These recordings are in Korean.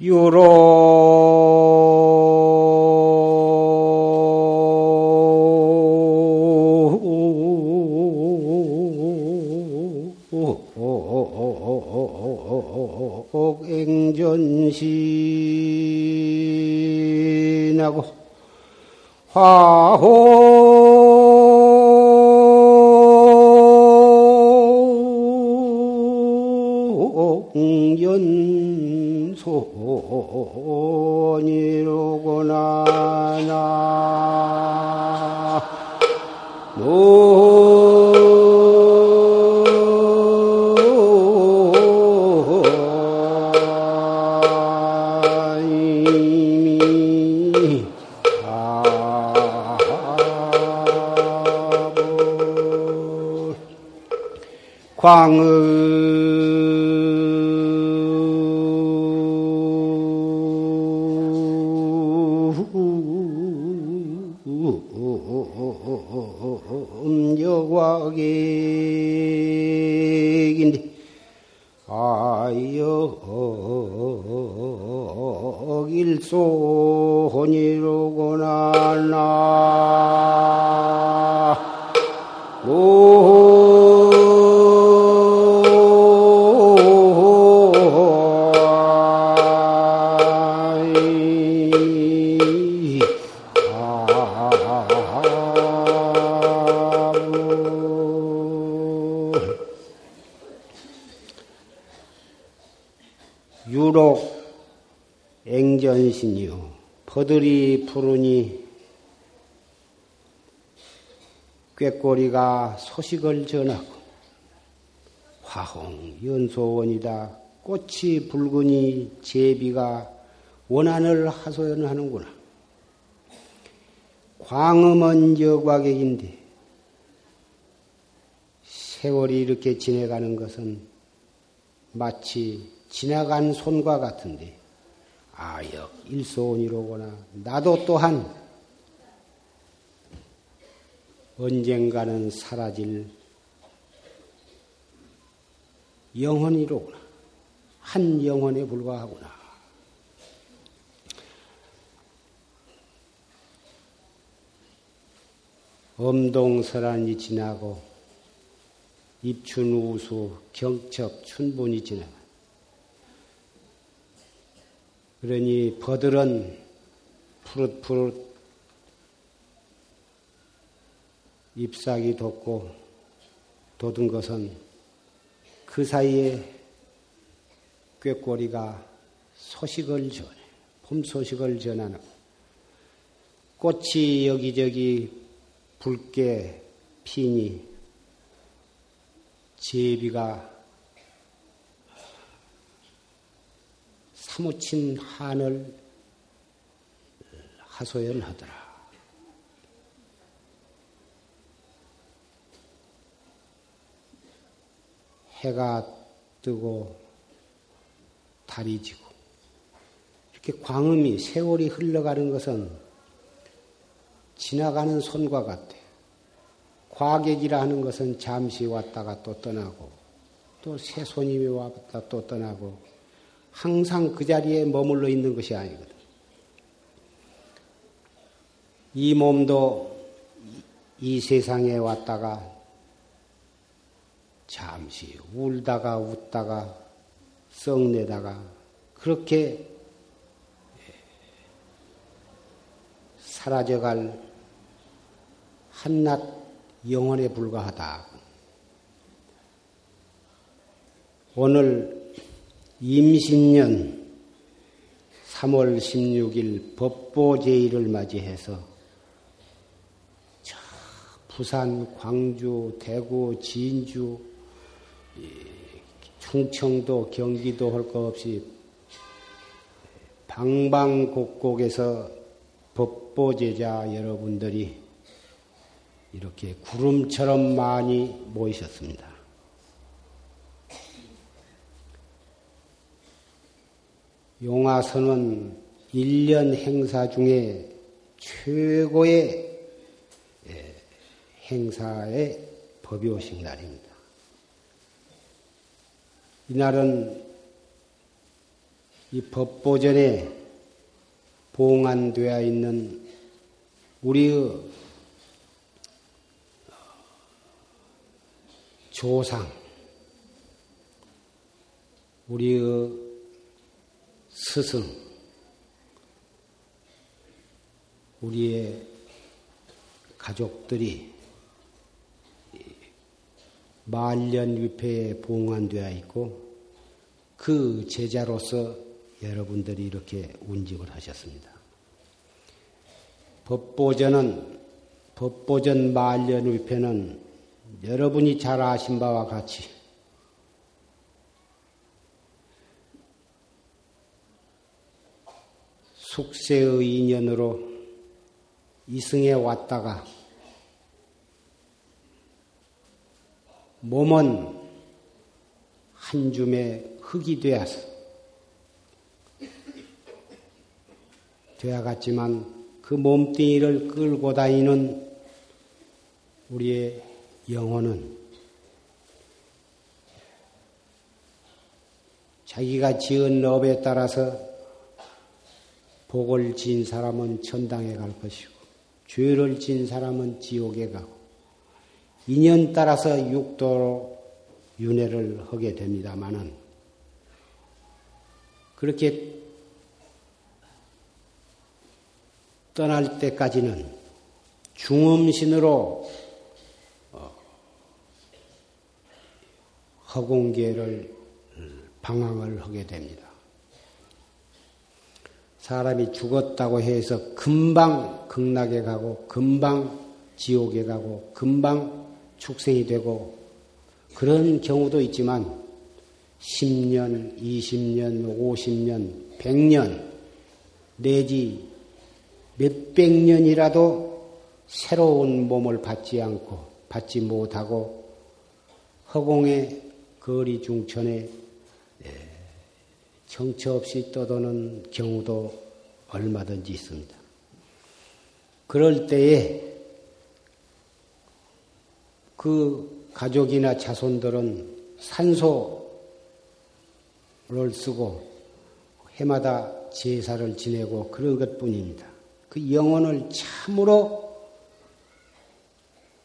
유로 앵전신이요. 퍼들이 푸르니 꾀꼬리가 소식을 전하고 화홍 연소원이다 꽃이 붉으니 제비가 원한을 하소연하는구나. 광음은 여과객인데 세월이 이렇게 지내가는 것은 마치 지나간 손과 같은데 아역 일소원이로구나 나도 또한 언젠가는 사라질 영혼이로구나. 한 영혼에 불과하구나. 엄동설한이 지나고 입춘우수 경첩 춘분이 지나가. 그러니 버들은 푸릇푸릇 잎사귀 돋고 돋은 것은 그 사이에 꾀꼬리가 소식을 전해, 봄 소식을 전하는 꽃이 여기저기 붉게 피니 제비가 사무친 한을 하소연하더라. 해가 뜨고 달이 지고 이렇게 광음이 세월이 흘러가는 것은 지나가는 손과 같아. 과객이라 하는 것은 잠시 왔다가 또 떠나고 또 새 손님이 왔다 또 떠나고 항상 그 자리에 머물러 있는 것이 아니거든. 이 몸도 이 세상에 왔다가 잠시 울다가 웃다가 썩내다가 그렇게 사라져갈 한낱 영혼에 불과하다. 오늘 임신년 3월 16일 법보제의를 맞이해서 부산, 광주, 대구, 진주, 충청도, 경기도 할 것 없이 방방곡곡에서 법보제자 여러분들이 이렇게 구름처럼 많이 모이셨습니다. 용화선은 1년 행사 중에 최고의 예, 행사의 법이 오신 날입니다. 이날은 이 법보전에 봉안되어 있는 우리의 조상, 우리의 스승, 우리의 가족들이 말년 위패에 봉안되어 있고 그 제자로서 여러분들이 이렇게 운직을 하셨습니다. 법보전은 법보전 말년 위패는 여러분이 잘 아신 바와 같이 숙세의 인연으로 이승에 왔다가 몸은 한 줌의 흙이 되어서 되어갔지만 그 몸뚱이를 끌고 다니는 우리의 영혼은 자기가 지은 업에 따라서 복을 지은 사람은 천당에 갈 것이고 죄를 지은 사람은 지옥에 가고 인연 따라서 육도로 윤회를 하게 됩니다마는 그렇게 떠날 때까지는 중음신으로 어, 허공계를 방황을 하게 됩니다. 사람이 죽었다고 해서 금방 극락에 가고 금방 지옥에 가고 금방 축생이 되고 그런 경우도 있지만 10년, 20년, 50년, 100년 내지 몇백 년이라도 새로운 몸을 받지 않고 받지 못하고 허공의 거리 중천에 예, 정처 없이 떠도는 경우도 얼마든지 있습니다. 그럴 때에 그 가족이나 자손들은 산소를 쓰고 해마다 제사를 지내고 그런 것 뿐입니다. 그 영혼을 참으로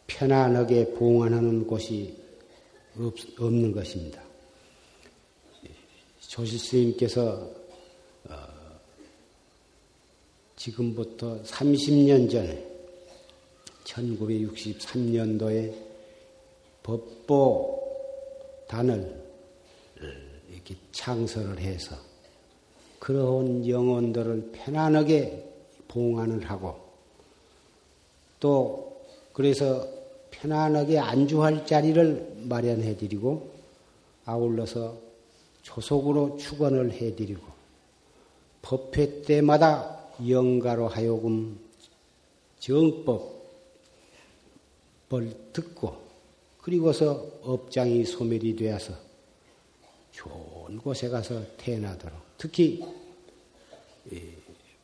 편안하게 봉안하는 곳이 없, 없는 것입니다. 조실 스님께서 어, 지금부터 30년 전에 1963년도에 법보단을 이렇게 창설을 해서 그러한 영혼들을 편안하게 봉안을 하고 또 그래서 편안하게 안주할 자리를 마련해 드리고 아울러서 조속으로 축원을 해 드리고 법회 때마다 영가로 하여금 정법을 듣고 그리고서 업장이 소멸이 되어서 좋은 곳에 가서 태어나도록 특히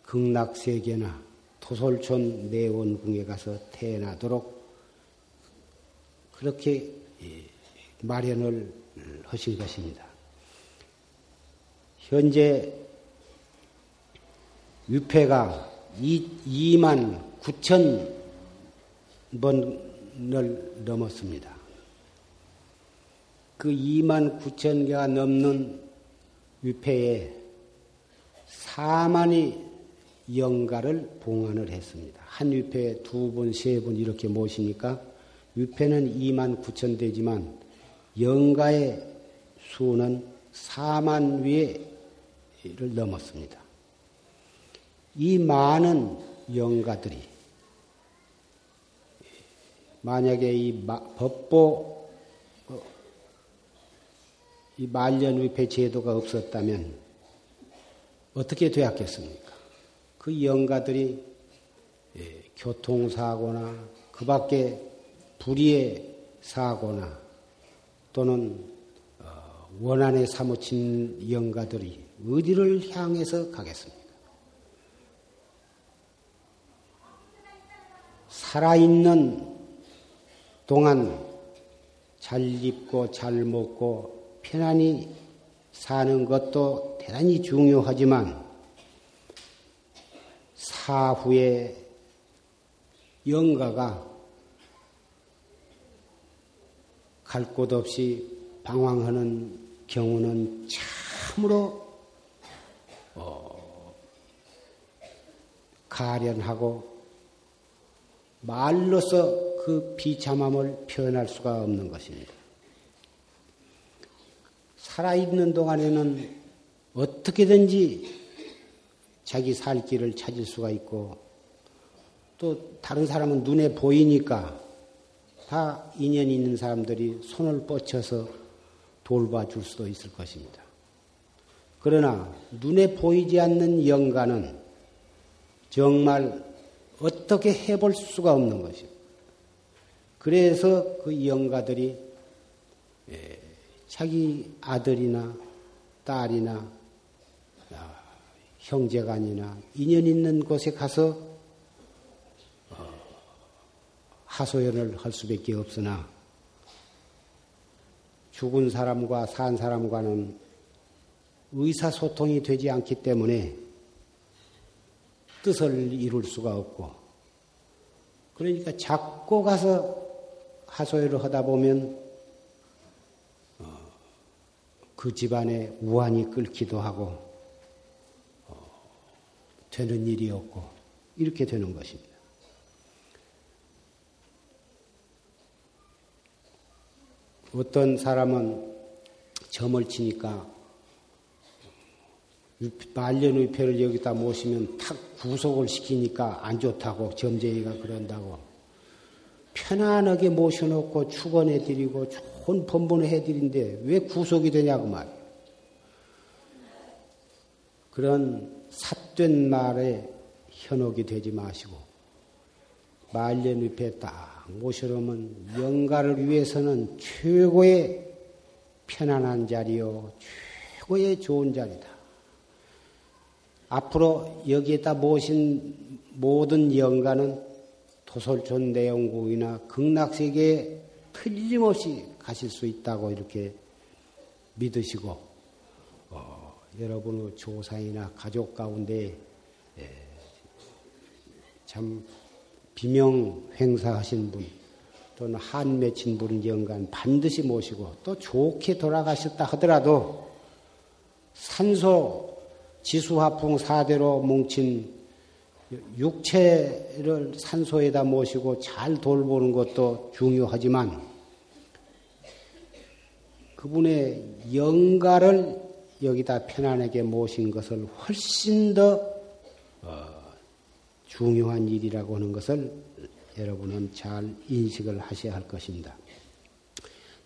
극락세계나 토솔촌 내원궁에 가서 태어나도록 그렇게 마련을 하신 것입니다. 현재 위패가 2만 9천 번을 넘었습니다. 그 2만 9천 개가 넘는 위패에 4만이 영가를 봉안을 했습니다. 한 위패에 두 분, 세 분 이렇게 모시니까 위패는 2만 9천 되지만 영가의 수는 4만 위 를 넘었습니다. 이 많은 영가들이 만약에 이 법보 이 말년위패 제도가 없었다면 어떻게 되었겠습니까? 그 영가들이 예, 교통사고나 그 밖에 불의의 사고나 또는 어, 원한에 사무친 영가들이 어디를 향해서 가겠습니까? 살아있는 동안 잘 입고 잘 먹고 편안히 사는 것도 대단히 중요하지만 사후에 영가가 갈 곳 없이 방황하는 경우는 참으로 어, 가련하고 말로서 그 비참함을 표현할 수가 없는 것입니다. 살아있는 동안에는 어떻게든지 자기 살 길을 찾을 수가 있고 또 다른 사람은 눈에 보이니까 다 인연 있는 사람들이 손을 뻗쳐서 돌봐줄 수도 있을 것입니다. 그러나 눈에 보이지 않는 영가는 정말 어떻게 해볼 수가 없는 것입니다. 그래서 그 영가들이 예, 자기 아들이나 딸이나 아, 형제간이나 인연 있는 곳에 가서 어, 하소연을 할 수밖에 없으나 죽은 사람과 산 사람과는 의사소통이 되지 않기 때문에 뜻을 이룰 수가 없고 그러니까 자꾸 가서 하소연을 하다 보면 어, 그 집안에 우환이 끓기도 하고 어, 되는 일이 없고 이렇게 되는 것입니다. 어떤 사람은 점을 치니까 말년의패를 여기다 모시면 탁 구속을 시키니까 안 좋다고 점쟁이가 그런다고 편안하게 모셔놓고 축원해드리고 좋은 번번을 해드린데 왜 구속이 되냐고 말이에요. 그런 삿된 말에 현혹이 되지 마시고 말년의패 딱 모셔놓으면 영가를 위해서는 최고의 편안한 자리요 최고의 좋은 자리다. 앞으로 여기에다 모신 모든 영가는 도솔촌 내용국이나 극락세계에 틀림없이 가실 수 있다고 이렇게 믿으시고 어, 여러분의 조상이나 가족 가운데 예, 참 비명 행사하신 분 또는 한 맺힌 분 영간 반드시 모시고 또 좋게 돌아가셨다 하더라도 산소 지수화풍 사대로 뭉친 육체를 산소에다 모시고 잘 돌보는 것도 중요하지만 그분의 영가를 여기다 편안하게 모신 것을 훨씬 더 어, 중요한 일이라고 하는 것을 여러분은 잘 인식을 하셔야 할 것입니다.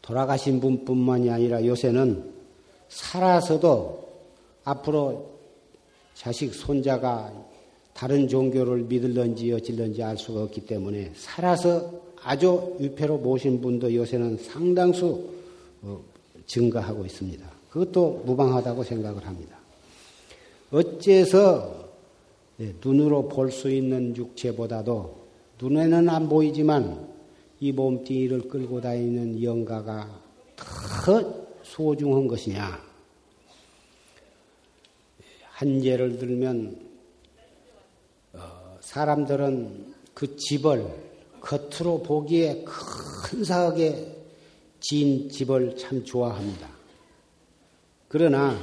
돌아가신 분뿐만이 아니라 요새는 살아서도 앞으로 자식, 손자가 다른 종교를 믿을런지 어찔런지 알 수가 없기 때문에 살아서 아주 유패로 모신 분도 요새는 상당수 어, 증가하고 있습니다. 그것도 무방하다고 생각을 합니다. 어째서 예, 눈으로 볼 수 있는 육체보다도 눈에는 안 보이지만 이 몸뚱이를 끌고 다니는 영가가 더 소중한 것이냐? 한 예를 들면 어, 사람들은 그 집을 겉으로 보기에 근사하게 지은 집을 참 좋아합니다. 그러나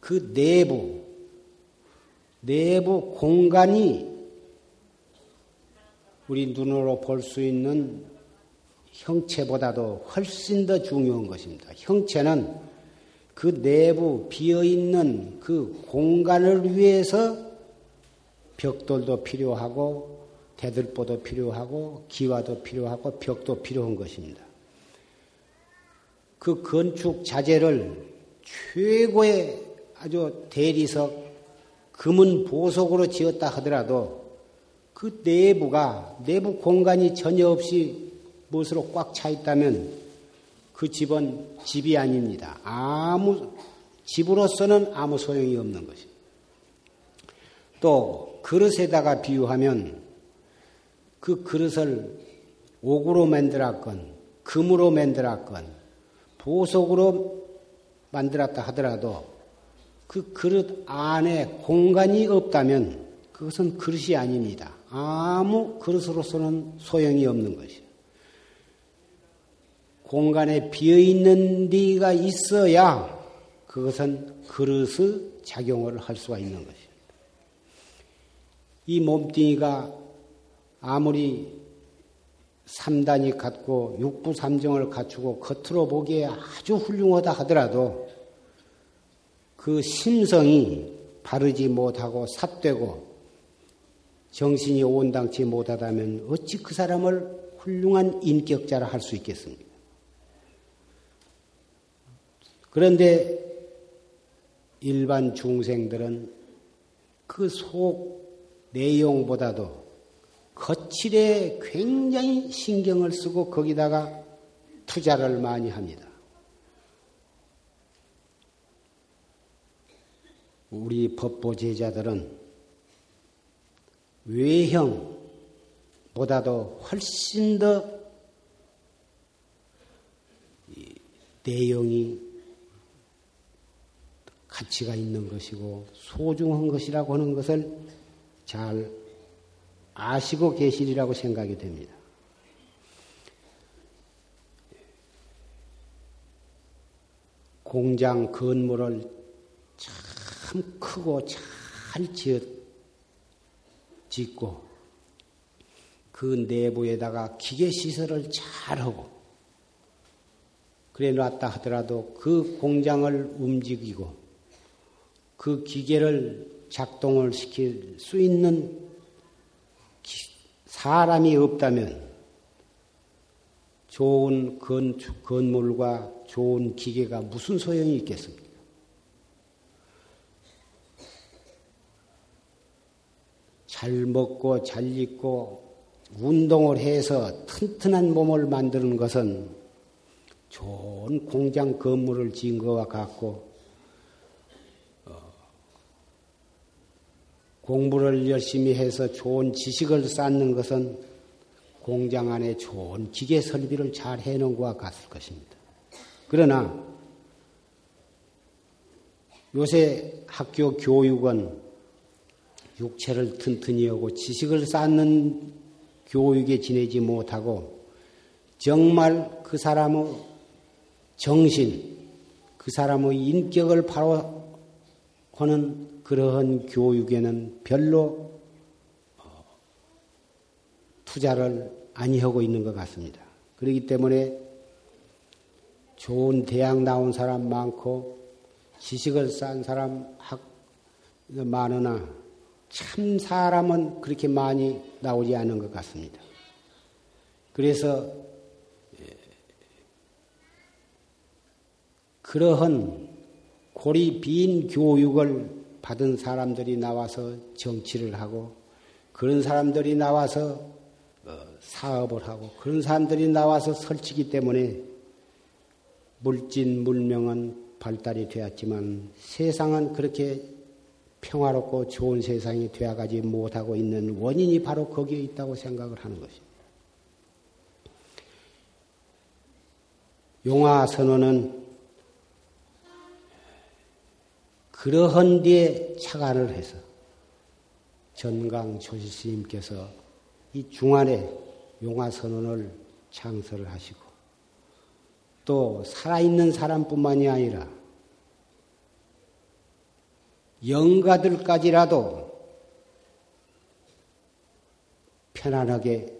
그 내부 내부 공간이 우리 눈으로 볼 수 있는 형체보다도 훨씬 더 중요한 것입니다. 형체는 그 내부 비어 있는 그 공간을 위해서 벽돌도 필요하고 대들보도 필요하고 기와도 필요하고 벽도 필요한 것입니다. 그 건축 자재를 최고의 아주 대리석 금은 보석으로 지었다 하더라도 그 내부가 내부 공간이 전혀 없이 무엇으로 꽉 차 있다면 그 집은 집이 아닙니다. 아무, 집으로서는 아무 소용이 없는 것입니다. 또, 그릇에다가 비유하면 그 그릇을 옥으로 만들었건, 금으로 만들었건, 보석으로 만들었다 하더라도 그 그릇 안에 공간이 없다면 그것은 그릇이 아닙니다. 아무 그릇으로서는 소용이 없는 것이요. 공간에 비어 있는 데가 있어야 그것은 그릇의 작용을 할 수가 있는 것입니다. 이 몸뚱이가 아무리 삼단이 갖고 육부 삼정을 갖추고 겉으로 보기에 아주 훌륭하다 하더라도 그 심성이 바르지 못하고 삿되고 정신이 온당치 못하다면 어찌 그 사람을 훌륭한 인격자라 할 수 있겠습니까? 그런데 일반 중생들은 그 속 내용보다도 거칠에 굉장히 신경을 쓰고 거기다가 투자를 많이 합니다. 우리 법보 제자들은 외형보다도 훨씬 더 내용이 가치가 있는 것이고 소중한 것이라고 하는 것을 잘 아시고 계시리라고 생각이 됩니다. 공장 건물을 참 크고 잘 지어 짓고 그 내부에다가 기계 시설을 잘 하고 그래 놨다 하더라도 그 공장을 움직이고 그 기계를 작동을 시킬 수 있는 사람이 없다면 좋은 건, 건물과 좋은 기계가 무슨 소용이 있겠습니까? 잘 먹고 잘 입고 운동을 해서 튼튼한 몸을 만드는 것은 좋은 공장 건물을 지은 것과 같고 공부를 열심히 해서 좋은 지식을 쌓는 것은 공장 안에 좋은 기계 설비를 잘 해놓은 것과 같을 것입니다. 그러나 요새 학교 교육은 육체를 튼튼히 하고 지식을 쌓는 교육에 지내지 못하고 정말 그 사람의 정신, 그 사람의 인격을 바로 하는 그러한 교육에는 별로 어, 투자를 아니하고 있는 것 같습니다. 그렇기 때문에 좋은 대학 나온 사람 많고 지식을 쌓은 사람 학 많으나 참 사람은 그렇게 많이 나오지 않은 것 같습니다. 그래서 예, 그러한 고리 빈 교육을 받은 사람들이 나와서 정치를 하고 그런 사람들이 나와서 어, 사업을 하고 그런 사람들이 나와서 설치기 때문에 물진 물명은 발달이 되었지만 세상은 그렇게 평화롭고 좋은 세상이 되어가지 못하고 있는 원인이 바로 거기에 있다고 생각을 하는 것입니다. 용화 선언은 그러한 뒤에 착안을 해서 전강 조실스님께서 이 중안에 용화선언을 창설을 하시고 또 살아있는 사람뿐만이 아니라 영가들까지라도 편안하게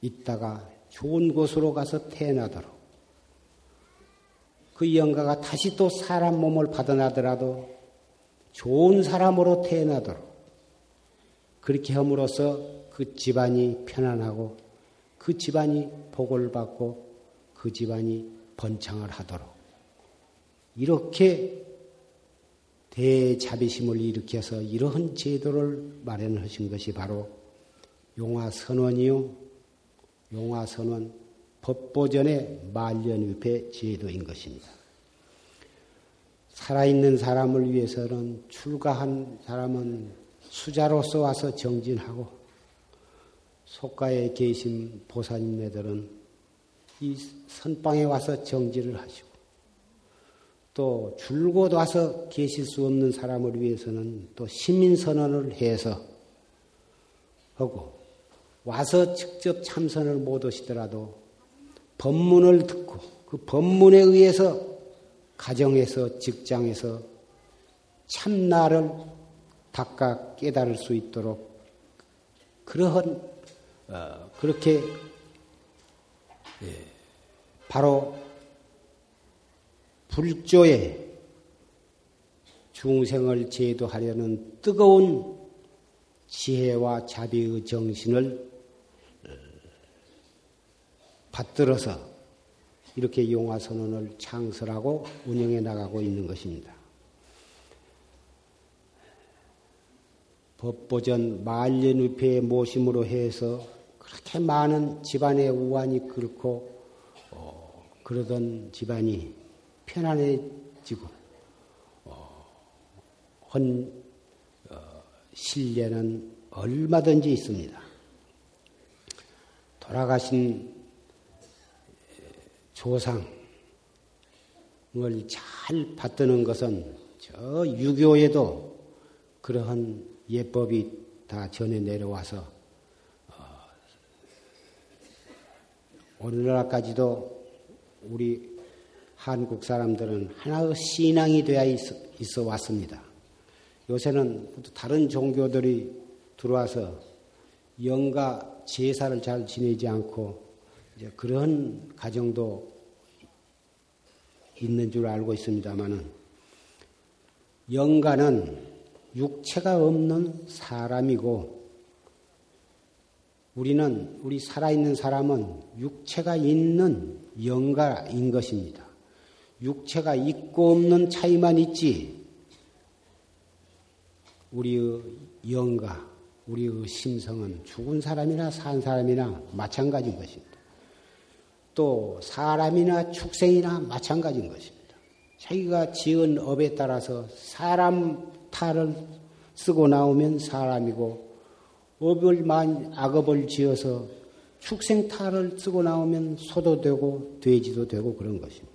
있다가 좋은 곳으로 가서 태어나도록 그 영가가 다시 또 사람 몸을 받아나더라도 좋은 사람으로 태어나도록 그렇게 함으로써 그 집안이 편안하고 그 집안이 복을 받고 그 집안이 번창을 하도록 이렇게 대자비심을 일으켜서 이러한 제도를 마련하신 것이 바로 용화선원이요. 용화선원 법보전의 말년위패 제도인 것입니다. 살아있는 사람을 위해서는 출가한 사람은 수자로서 와서 정진하고 속가에 계신 보살님네들은 이 선방에 와서 정진을 하시고 또 줄곧 와서 계실 수 없는 사람을 위해서는 또 시민선언을 해서 하고 와서 직접 참선을 못 하시더라도 법문을 듣고 그 법문에 의해서 가정에서 직장에서 참나를 닦아 깨달을 수 있도록 그러한 어, 그렇게 예, 바로 불조에 중생을 제도하려는 뜨거운 지혜와 자비의 정신을 어, 받들어서 이렇게 용화선언을 창설하고 운영해 나가고 있는 것입니다. 법보전 만년위패의 모심으로 해서 그렇게 많은 집안의 우환이 끓고 어, 그러던 집안이 편안해지고 어, 헌 어, 신뢰는 얼마든지 있습니다. 돌아가신 조상을 잘 받드는 것은 저 유교에도 그러한 예법이 다 전해 내려와서 어, 오늘날까지도 우리 한국 사람들은 하나의 신앙이 되어 있어, 있어 왔습니다. 요새는 다른 종교들이 들어와서 영가 제사를 잘 지내지 않고 이제 그런 가정도 있는 줄 알고 있습니다만은 영가는 육체가 없는 사람이고 우리는 우리 살아있는 사람은 육체가 있는 영가인 것입니다. 육체가 있고 없는 차이만 있지 우리의 영가, 우리의 심성은 죽은 사람이나 산 사람이나 마찬가지인 것입니다. 또 사람이나 축생이나 마찬가지인 것입니다. 자기가 지은 업에 따라서 사람 탈을 쓰고 나오면 사람이고 업을 만 악업을 지어서 축생 탈을 쓰고 나오면 소도 되고 돼지도 되고 그런 것입니다.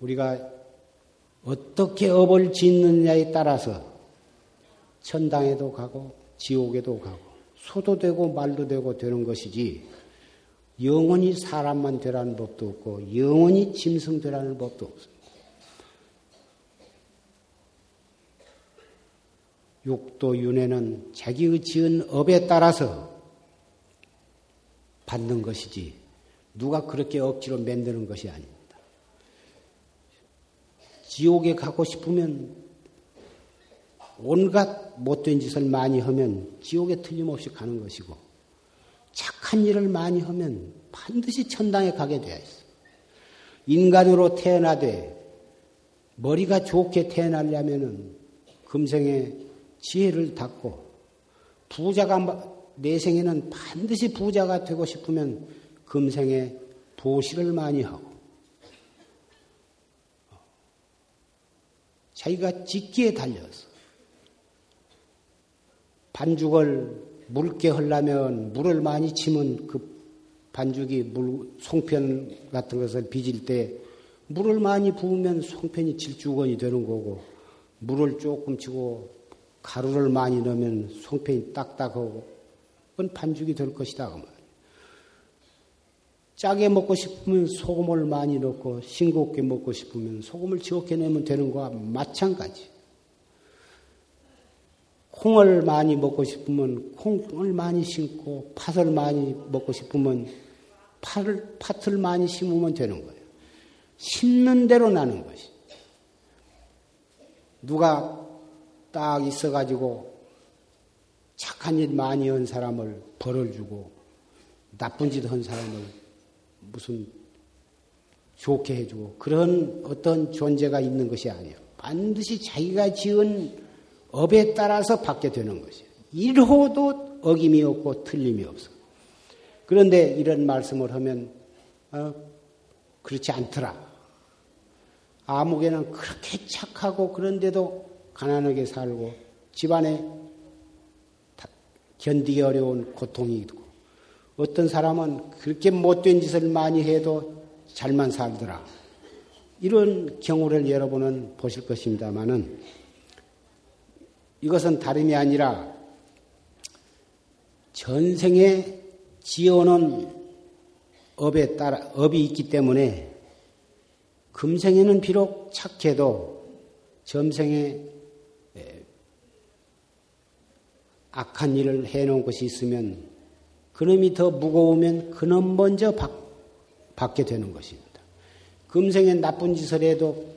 우리가 어떻게 업을 짓느냐에 따라서 천당에도 가고 지옥에도 가고 소도 되고 말도 되고 되는 것이지 영원히 사람만 되라는 법도 없고 영원히 짐승 되라는 법도 없습니다. 육도 윤회는 자기의 지은 업에 따라서 받는 것이지 누가 그렇게 억지로 만드는 것이 아닙니다. 지옥에 가고 싶으면 온갖 못된 짓을 많이 하면 지옥에 틀림없이 가는 것이고 착한 일을 많이 하면 반드시 천당에 가게 되어 있어. 인간으로 태어나되 머리가 좋게 태어나려면은 금생에 지혜를 닦고 부자가 내 생에는 반드시 부자가 되고 싶으면 금생에 보시를 많이 하고 자기가 짓기에 달려서 반죽을 묽게 하려면 물을 많이 치면 그 반죽이 물, 송편 같은 것을 빚을 때 물을 많이 부으면 송편이 질주건이 되는 거고 물을 조금 치고 가루를 많이 넣으면 송편이 딱딱하고 그건 반죽이 될 것이다. 그 짜게 먹고 싶으면 소금을 많이 넣고 싱겁게 먹고 싶으면 소금을 적게 넣으면 되는 거와 마찬가지. 콩을 많이 먹고 싶으면 콩을 많이 심고 팥을 많이 먹고 싶으면 팥을, 팥을 많이 심으면 되는 거예요. 심는 대로 나는 것이. 누가 딱 있어가지고 착한 일 많이 한 사람을 벌을 주고 나쁜 짓 한 사람을 무슨 좋게 해주고 그런 어떤 존재가 있는 것이 아니에요. 반드시 자기가 지은 업에 따라서 받게 되는 것이에요. 1호도 어김이 없고 틀림이 없어. 그런데 이런 말씀을 하면 어, 그렇지 않더라. 아무개는 그렇게 착하고 그런데도 가난하게 살고 집안에 견디기 어려운 고통이 있고 어떤 사람은 그렇게 못된 짓을 많이 해도 잘만 살더라. 이런 경우를 여러분은 보실 것입니다만은 이것은 다름이 아니라 전생에 지어놓은 업에 따라 업이 있기 때문에 금생에는 비록 착해도 점생에 악한 일을 해놓은 것이 있으면 그놈이 더 무거우면 그놈 먼저 받, 받게 되는 것입니다. 금생에 나쁜 짓을 해도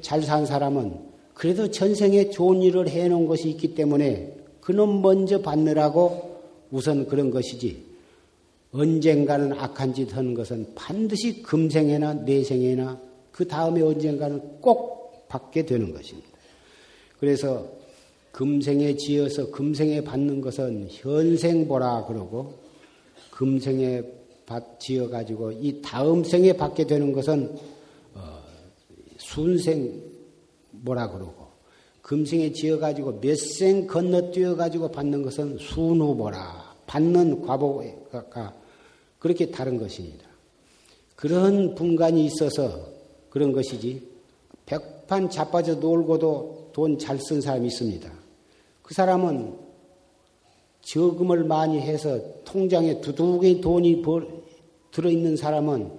잘 산 사람은 그래도 전생에 좋은 일을 해놓은 것이 있기 때문에 그놈 먼저 받느라고 우선 그런 것이지 언젠가는 악한 짓 하는 것은 반드시 금생에나 내생에나 그 다음에 언젠가는 꼭 받게 되는 것입니다. 그래서 금생에 지어서 금생에 받는 것은 현생보라 그러고 금생에 지어 가지고 이 다음 생에 받게 되는 것은 어, 순생 뭐라 그러고 금생에 지어 가지고 몇 생 건너뛰어 가지고 받는 것은 순후보라 받는 과보가 그렇게 다른 것입니다. 그런 분간이 있어서 그런 것이지 백판 자빠져 놀고도 돈 잘 쓴 사람이 있습니다. 그 사람은 저금을 많이 해서 통장에 두둑이 돈이 들어있는 사람은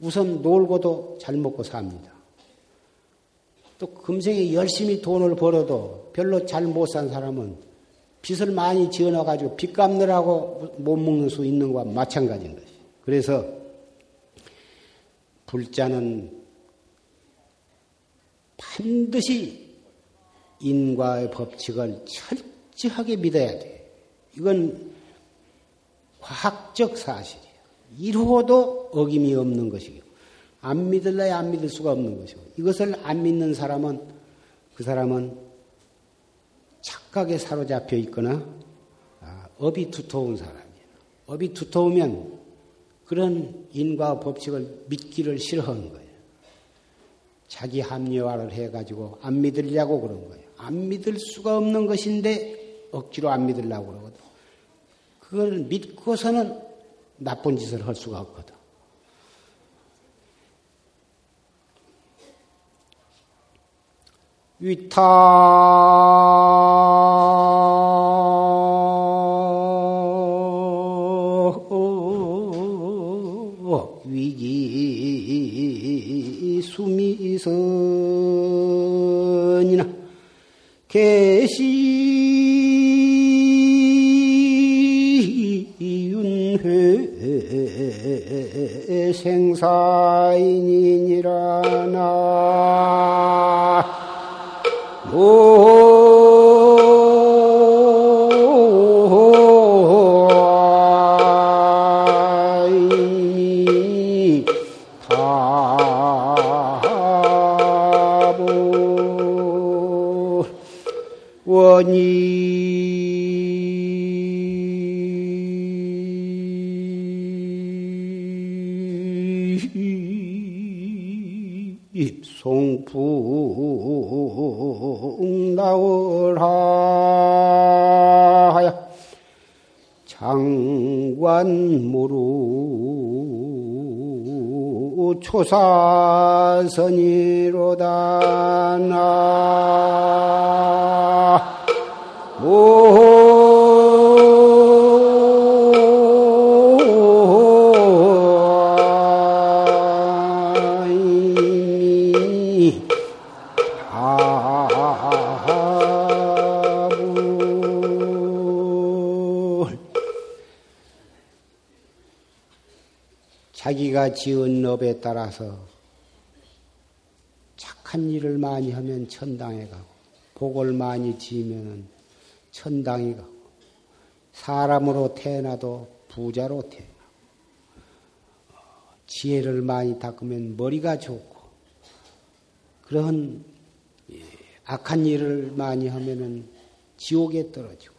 우선 놀고도 잘 먹고 삽니다. 또 금생에 열심히 돈을 벌어도 별로 잘 못 산 사람은 빚을 많이 지어놔가지고 빚 갚느라고 못 먹는 수 있는 것과 마찬가지인 것이. 그래서 불자는 반드시 인과의 법칙을 철저하게 믿어야 돼. 이건 과학적 사실이에요. 이루어도 어김이 없는 것이고, 안 믿을래야 안 믿을 수가 없는 것이고, 이것을 안 믿는 사람은 그 사람은 착각에 사로잡혀 있거나 아, 업이 두터운 사람이에요. 업이 두터우면 그런 인과 법칙을 믿기를 싫어하는 거예요. 자기 합리화를 해가지고 안 믿으려고 그런 거예요. 안 믿을 수가 없는 것인데 억지로 안 믿으려고 그러거든. 그걸 믿고서는 나쁜 짓을 할 수가 없거든. 위타. 위기 수미선이나 계시 윤회 생사인 사부 원이 송풍 나월하야 장관 모르 초사선이로다. 나. 자 지은 업에 따라서 착한 일을 많이 하면 천당에 가고, 복을 많이 지으면 천당에 가고, 사람으로 태어나도 부자로 태어나고, 지혜를 많이 닦으면 머리가 좋고, 그런 예, 악한 일을 많이 하면은 지옥에 떨어지고,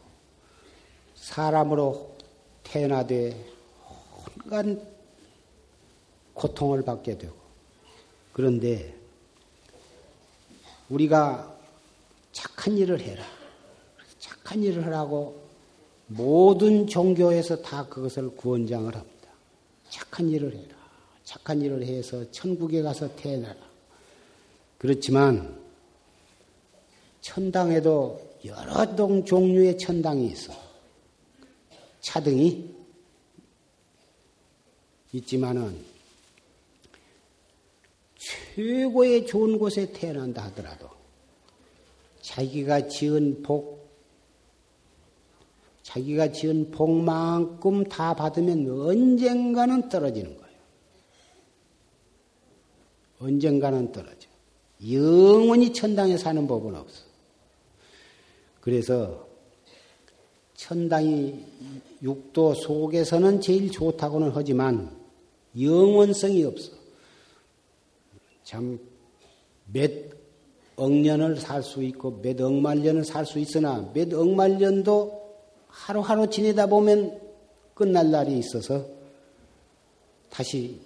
사람으로 태어나되 온갖 고통을 받게 되고 그런데 우리가 착한 일을 해라. 착한 일을 하라고 모든 종교에서 다 그것을 구원장을 합니다. 착한 일을 해라. 착한 일을 해서 천국에 가서 태어나라. 그렇지만 천당에도 여러 동 종류의 천당이 있어. 차등이 있지만은 최고의 좋은 곳에 태어난다 하더라도 자기가 지은 복, 자기가 지은 복만큼 다 받으면 언젠가는 떨어지는 거예요. 언젠가는 떨어져. 영원히 천당에 사는 법은 없어. 그래서 천당이 육도 속에서는 제일 좋다고는 하지만 영원성이 없어. 참, 몇 억년을 살 수 있고 몇 억만 년을 살 수 있으나 몇 억만 년도 하루하루 지내다 보면 끝날 날이 있어서 다시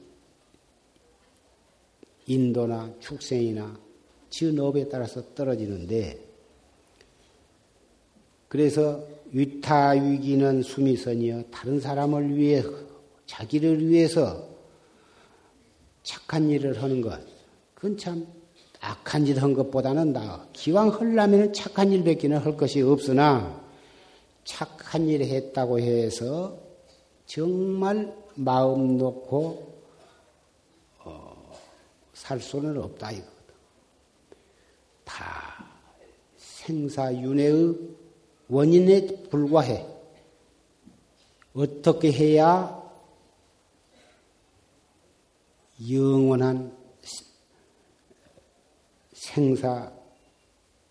인도나 축생이나 지은 업에 따라서 떨어지는데 그래서 위타위기는 수미선이여 다른 사람을 위해 자기를 위해서 착한 일을 하는 것 그건 참 악한 짓 한 것보다는 나아. 기왕 헐라면 착한 일밖에는 할 것이 없으나 착한 일 했다고 해서 정말 마음 놓고 어, 살 수는 없다 이거다. 다 생사윤회의 원인에 불과해. 어떻게 해야 영원한 생사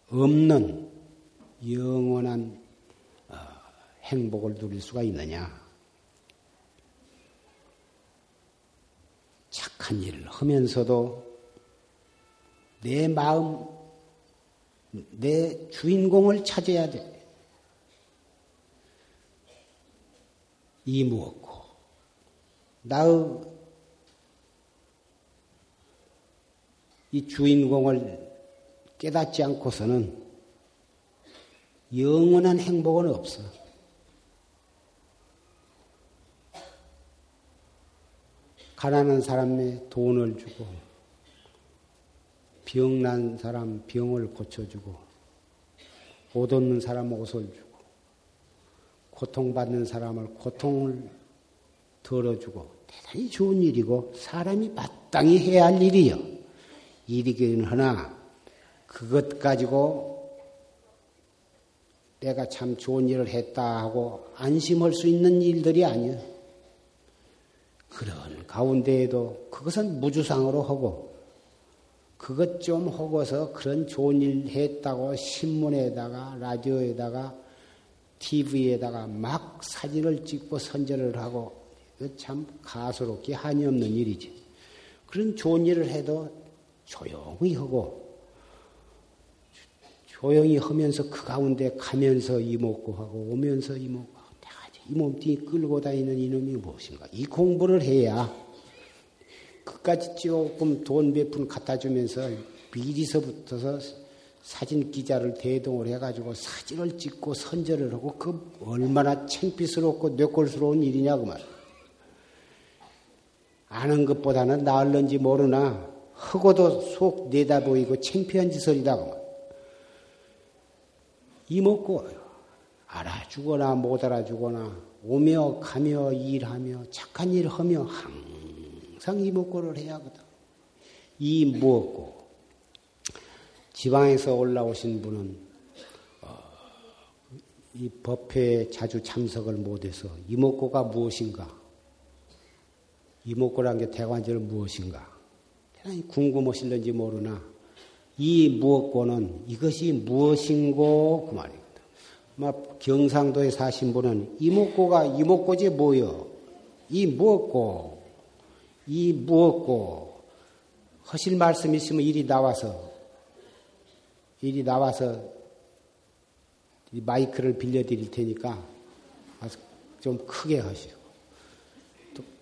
없는 영원한 어, 행복을 누릴 수가 있느냐? 착한 일을 하면서도 내 마음, 내 주인공을 찾아야 돼. 이 무엇고 나의 이 주인공을 깨닫지 않고서는 영원한 행복은 없어. 가난한 사람에 돈을 주고, 병난 사람 병을 고쳐주고, 옷 없는 사람 옷을 주고, 고통받는 사람을 고통을 덜어주고 대단히 좋은 일이고 사람이 마땅히 해야 할 일이요. 일이기는 하나 그것 가지고 내가 참 좋은 일을 했다 하고 안심할 수 있는 일들이 아니야. 그런 가운데에도 그것은 무주상으로 하고 그것 좀 하고서 그런 좋은 일 했다고 신문에다가 라디오에다가 TV에다가 막 사진을 찍고 선전을 하고 참 가소롭게 한이 없는 일이지. 그런 좋은 일을 해도 조용히 하고 조용히 하면서 그 가운데 가면서 이먹고 하고 오면서 이먹고 하고 이 몸뚱이 끌고 다니는 이놈이 무엇인가? 이 공부를 해야 그까지 조금 돈 몇 푼 갖다 주면서 미리서부터서 사진 기자를 대동을 해가지고 사진을 찍고 선전을 하고 그 얼마나 창피스럽고 뇌골스러운 일이냐 그 말. 아는 것보다는 나을런지 모르나 흑고도 속 내다 보이고 창피한 말. 이먹고 알아주거나 못 알아주거나 오며 가며 일하며 착한 일을 하며 항상 이먹고를 해야 하거든. 이 무엇고 지방에서 올라오신 분은 어, 이 법회에 자주 참석을 못해서 이목고가 무엇인가? 이목고란 게 대관절 무엇인가? 대단히 궁금하실는지 모르나 이 무엇고는 이것이 무엇인고 그 말이거든. 막 경상도에 사신 분은 이목고가 이목고지 뭐여? 이 무엇고? 이 무엇고? 하실 말씀 있으면 이리 나와서 일이 나와서 마이크를 빌려드릴 테니까 좀 크게 하시고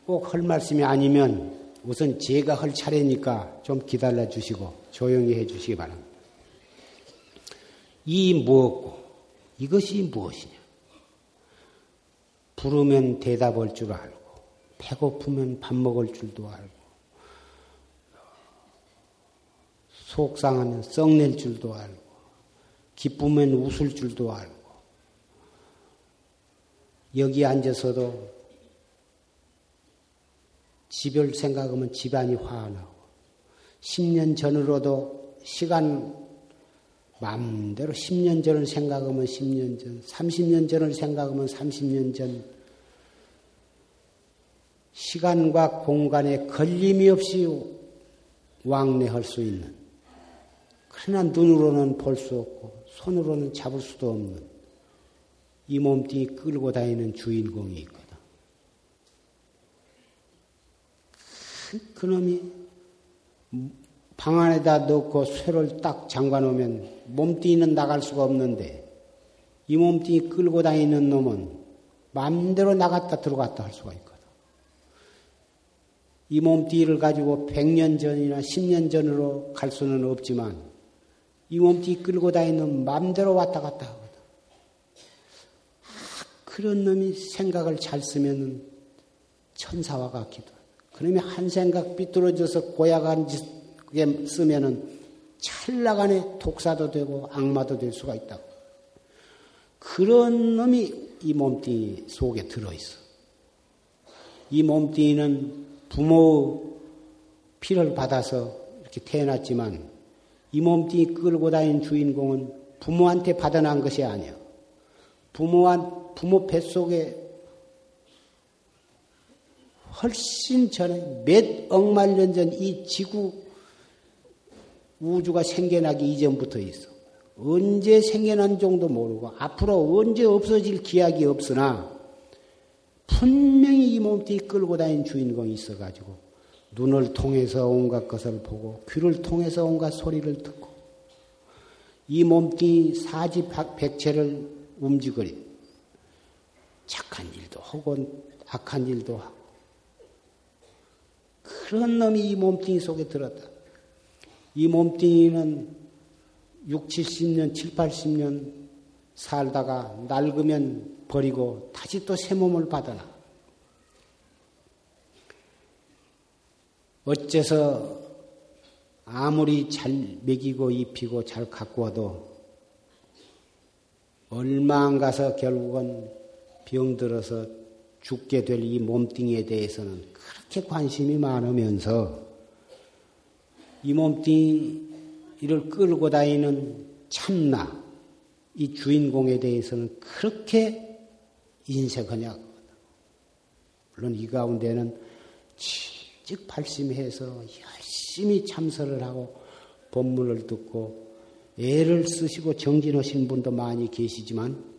꼭 할 말씀이 아니면 우선 제가 할 차례니까 좀 기다려 주시고 조용히 해 주시기 바랍니다. 이 무엇고 이것이 무엇이냐? 부르면 대답할 줄 알고 배고프면 밥 먹을 줄도 알고 속상하면 썩낼 줄도 알고, 기쁘면 웃을 줄도 알고, 여기 앉아서도 집을 생각하면 집안이 화나고, 10년 전으로도 시간 마음대로 10년 전을 생각하면 10년 전, 30년 전을 생각하면 30년 전, 시간과 공간에 걸림이 없이 왕래할 수 있는, 그러나 눈으로는 볼 수 없고, 손으로는 잡을 수도 없는 이 몸뚱이 끌고 다니는 주인공이 있거든. 그, 그놈이 방 안에다 넣고 쇠를 딱 잠가 놓으면 몸뚱이는 나갈 수가 없는데 이 몸뚱이 끌고 다니는 놈은 마음대로 나갔다 들어갔다 할 수가 있거든. 이 몸뚱이를 가지고 100년 전이나 10년 전으로 갈 수는 없지만 이 몸뚱이 끌고 다니는 마음대로 왔다 갔다 하거든. 아, 그런 놈이 생각을 잘 쓰면 천사와 같기도. 그놈이 한 생각 삐뚤어져서 고약한 짓 그게 쓰면은 찰나간에 독사도 되고 악마도 될 수가 있다고. 그런 놈이 이 몸뚱이 속에 들어있어. 이 몸뚱이는 부모의 피를 받아서 이렇게 태어났지만 이 몸뚱이 끌고 다니는 주인공은 부모한테 받아난 것이 아니야. 부모한, 부모 뱃속에 훨씬 전에 몇 억만 년 전 이 지구 우주가 생겨나기 이전부터 있어. 언제 생겨난 정도 모르고 앞으로 언제 없어질 기약이 없으나 분명히 이 몸뚱이 끌고 다닌 주인공이 있어가지고 눈을 통해서 온갖 것을 보고 귀를 통해서 온갖 소리를 듣고 이 몸뚱이 사지백체를 움직거리 착한 일도 하고 악한 일도 하고 그런 놈이 이 몸뚱이 속에 들었다. 이 몸뚱이는 6, 70년, 7, 80년 살다가 낡으면 버리고 다시 또 새 몸을 받아나. 어째서 아무리 잘 먹이고 입히고 잘 갖고 와도 얼마 안 가서 결국은 병들어서 죽게 될 이 몸뚱이에 대해서는 그렇게 관심이 많으면서 이 몸뚱이를 끌고 다니는 참나, 이 주인공에 대해서는 그렇게 인색하냐. 물론 이 가운데는 칙직 발심해서 열심히 참선을 하고 법문을 듣고 애를 쓰시고 정진하신 분도 많이 계시지만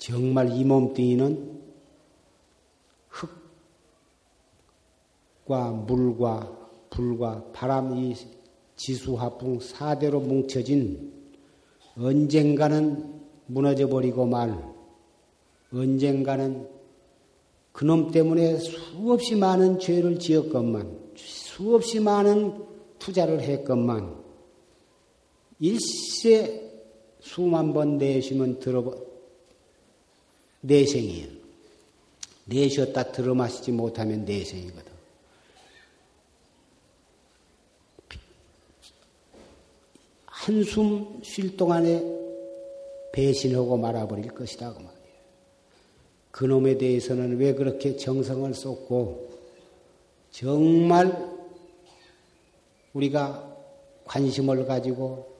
정말 이 몸뚱이는 흙과 물과 불과 바람 이 지수화풍 사대로 뭉쳐진 언젠가는 무너져 버리고 말 언젠가는 그놈 때문에 수없이 많은 죄를 지었건만 수없이 많은 투자를 했건만 일세 수만 번 내쉬면 들어 내생이에요. 내쉬었다 들어 마시지 못하면 내생이거든. 한숨 쉴 동안에 배신하고 말아버릴 것이다. 그 말이에요. 그놈에 대해서는 왜 그렇게 정성을 쏟고 정말 우리가 관심을 가지고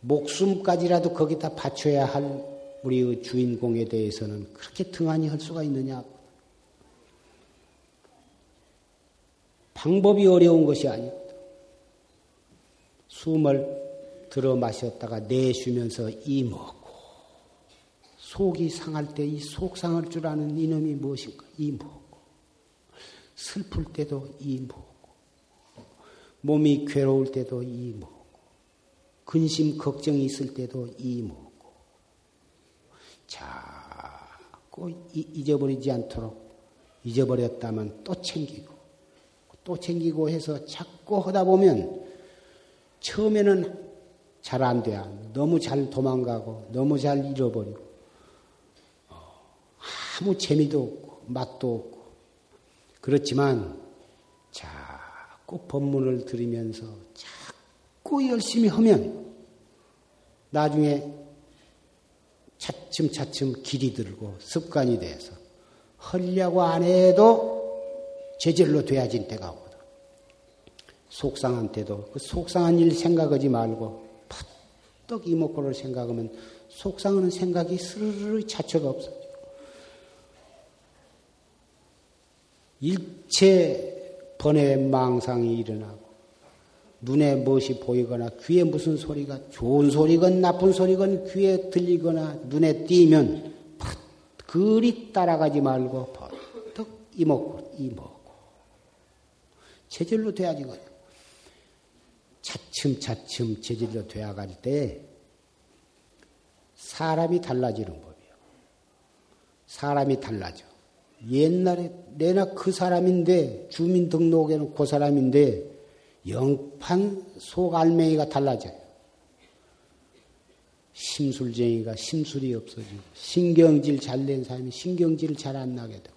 목숨까지라도 거기다 바쳐야 할 우리의 주인공에 대해서는 그렇게 등한히 할 수가 있느냐? 방법이 어려운 것이 아니거든. 숨을 들어 마셨다가 내쉬면서 이 먹고 속이 상할 때 이 속 상할 줄 아는 이놈이 무엇인가? 이 먹고 슬플 때도 이 먹고 몸이 괴로울 때도 이 먹고 근심 걱정이 있을 때도 이 먹고 자꾸 잊어버리지 않도록 잊어버렸다면 또 챙기고 또 챙기고 해서 자꾸 하다 보면 처음에는 잘 안 돼. 너무 잘 도망가고, 너무 잘 잃어버리고, 어, 아무 재미도 없고, 맛도 없고. 그렇지만, 자꾸 법문을 들으면서 자꾸 열심히 하면 나중에 차츰차츰 길이 들고 습관이 돼서 헐려고 안 해도 제절로 돼야진 때가 오거든. 속상한 때도 그 속상한 일 생각하지 말고 푸떡 이목구를 생각하면 속상하는 생각이 스르르 자체가 없어. 일체 번외 망상이 일어나고 눈에 무엇이 보이거나 귀에 무슨 소리가 좋은 소리건 나쁜 소리건 귀에 들리거나 눈에 띄면 그리 따라가지 말고 버떡 이먹고 이먹고 체질로 돼야지거든. 차츰차츰 체질로 되어갈 때 사람이 달라지는 법이요. 사람이 달라져. 옛날에 내나 그 사람인데 주민등록에는 그 사람인데 영판 속알맹이가 달라져요. 심술쟁이가 심술이 없어지고 신경질 잘 낸 사람이 신경질을 잘안 나게 되고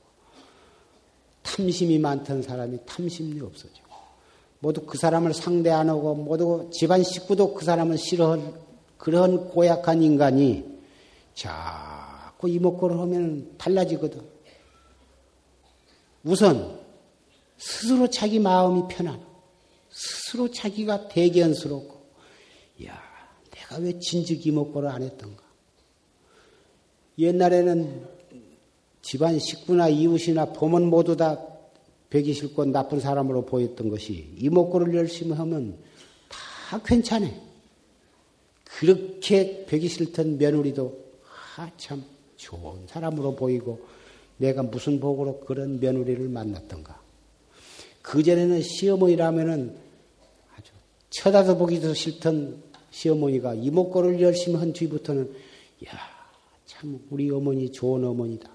탐심이 많던 사람이 탐심이 없어지고 모두 그 사람을 상대 안 하고 모두 집안 식구도 그 사람을 싫어한 그런 고약한 인간이 자꾸 이목구를 하면 달라지거든. 우선 스스로 자기 마음이 편안하고 스스로 자기가 대견스럽고 야 내가 왜 진즉 이목구를 안 했던가. 옛날에는 집안 식구나 이웃이나 보면 모두 다 벽이 싫고 나쁜 사람으로 보였던 것이 이목구를 열심히 하면 다 괜찮아. 그렇게 벽이 싫던 며느리도 하참 좋은 사람으로 보이고 내가 무슨 복으로 그런 며느리를 만났던가. 그전에는 시어머니라면은 쳐다도 보기도 싫던 시어머니가 이목구를 열심히 한 뒤부터는 야, 참 우리 어머니 좋은 어머니다.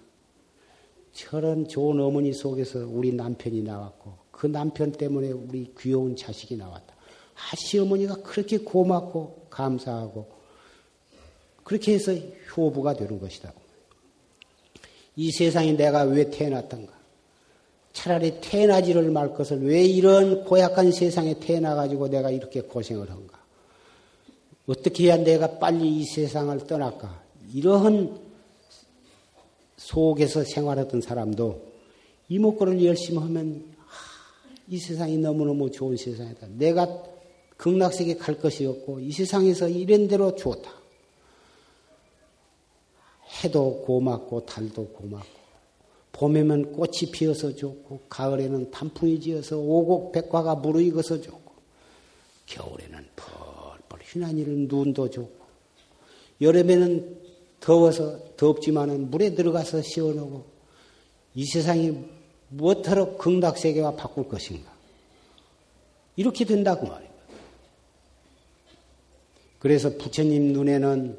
저런 좋은 어머니 속에서 우리 남편이 나왔고 그 남편 때문에 우리 귀여운 자식이 나왔다. 아, 시어머니가 그렇게 고맙고 감사하고 그렇게 해서 효부가 되는 것이다. 이 세상에 내가 왜 태어났던가? 차라리 태어나지를 말 것을 왜 이런 고약한 세상에 태어나가지고 내가 이렇게 고생을 한가? 어떻게 해야 내가 빨리 이 세상을 떠날까? 이러한 속에서 생활하던 사람도 이목구를 열심히 하면 이 세상이 너무너무 좋은 세상이다. 내가 극락세계 갈 것이 없고 이 세상에서 이런 대로 좋다. 해도 고맙고 달도 고맙고 봄에는 꽃이 피어서 좋고 가을에는 단풍이 지어서 오곡 백과가 무르익어서 좋고 겨울에는 펄펄 휘난이는 눈도 좋고 여름에는 더워서 덥지만은 물에 들어가서 시원하고 이 세상이 무엇하러 극락세계와 바꿀 것인가? 이렇게 된다고 말이에요. 그래서 부처님 눈에는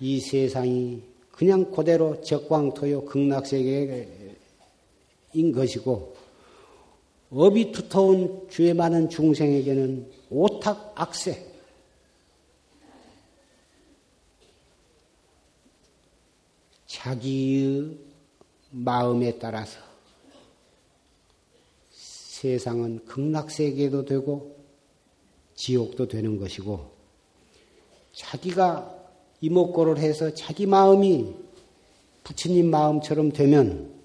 이 세상이 그냥 그대로 적광토요 극락세계 인 것이고 업이 두터운 죄 많은 중생에게는 오탁 악세. 자기의 마음에 따라서 세상은 극락세계도 되고 지옥도 되는 것이고 자기가 이뭣고를 해서 자기 마음이 부처님 마음처럼 되면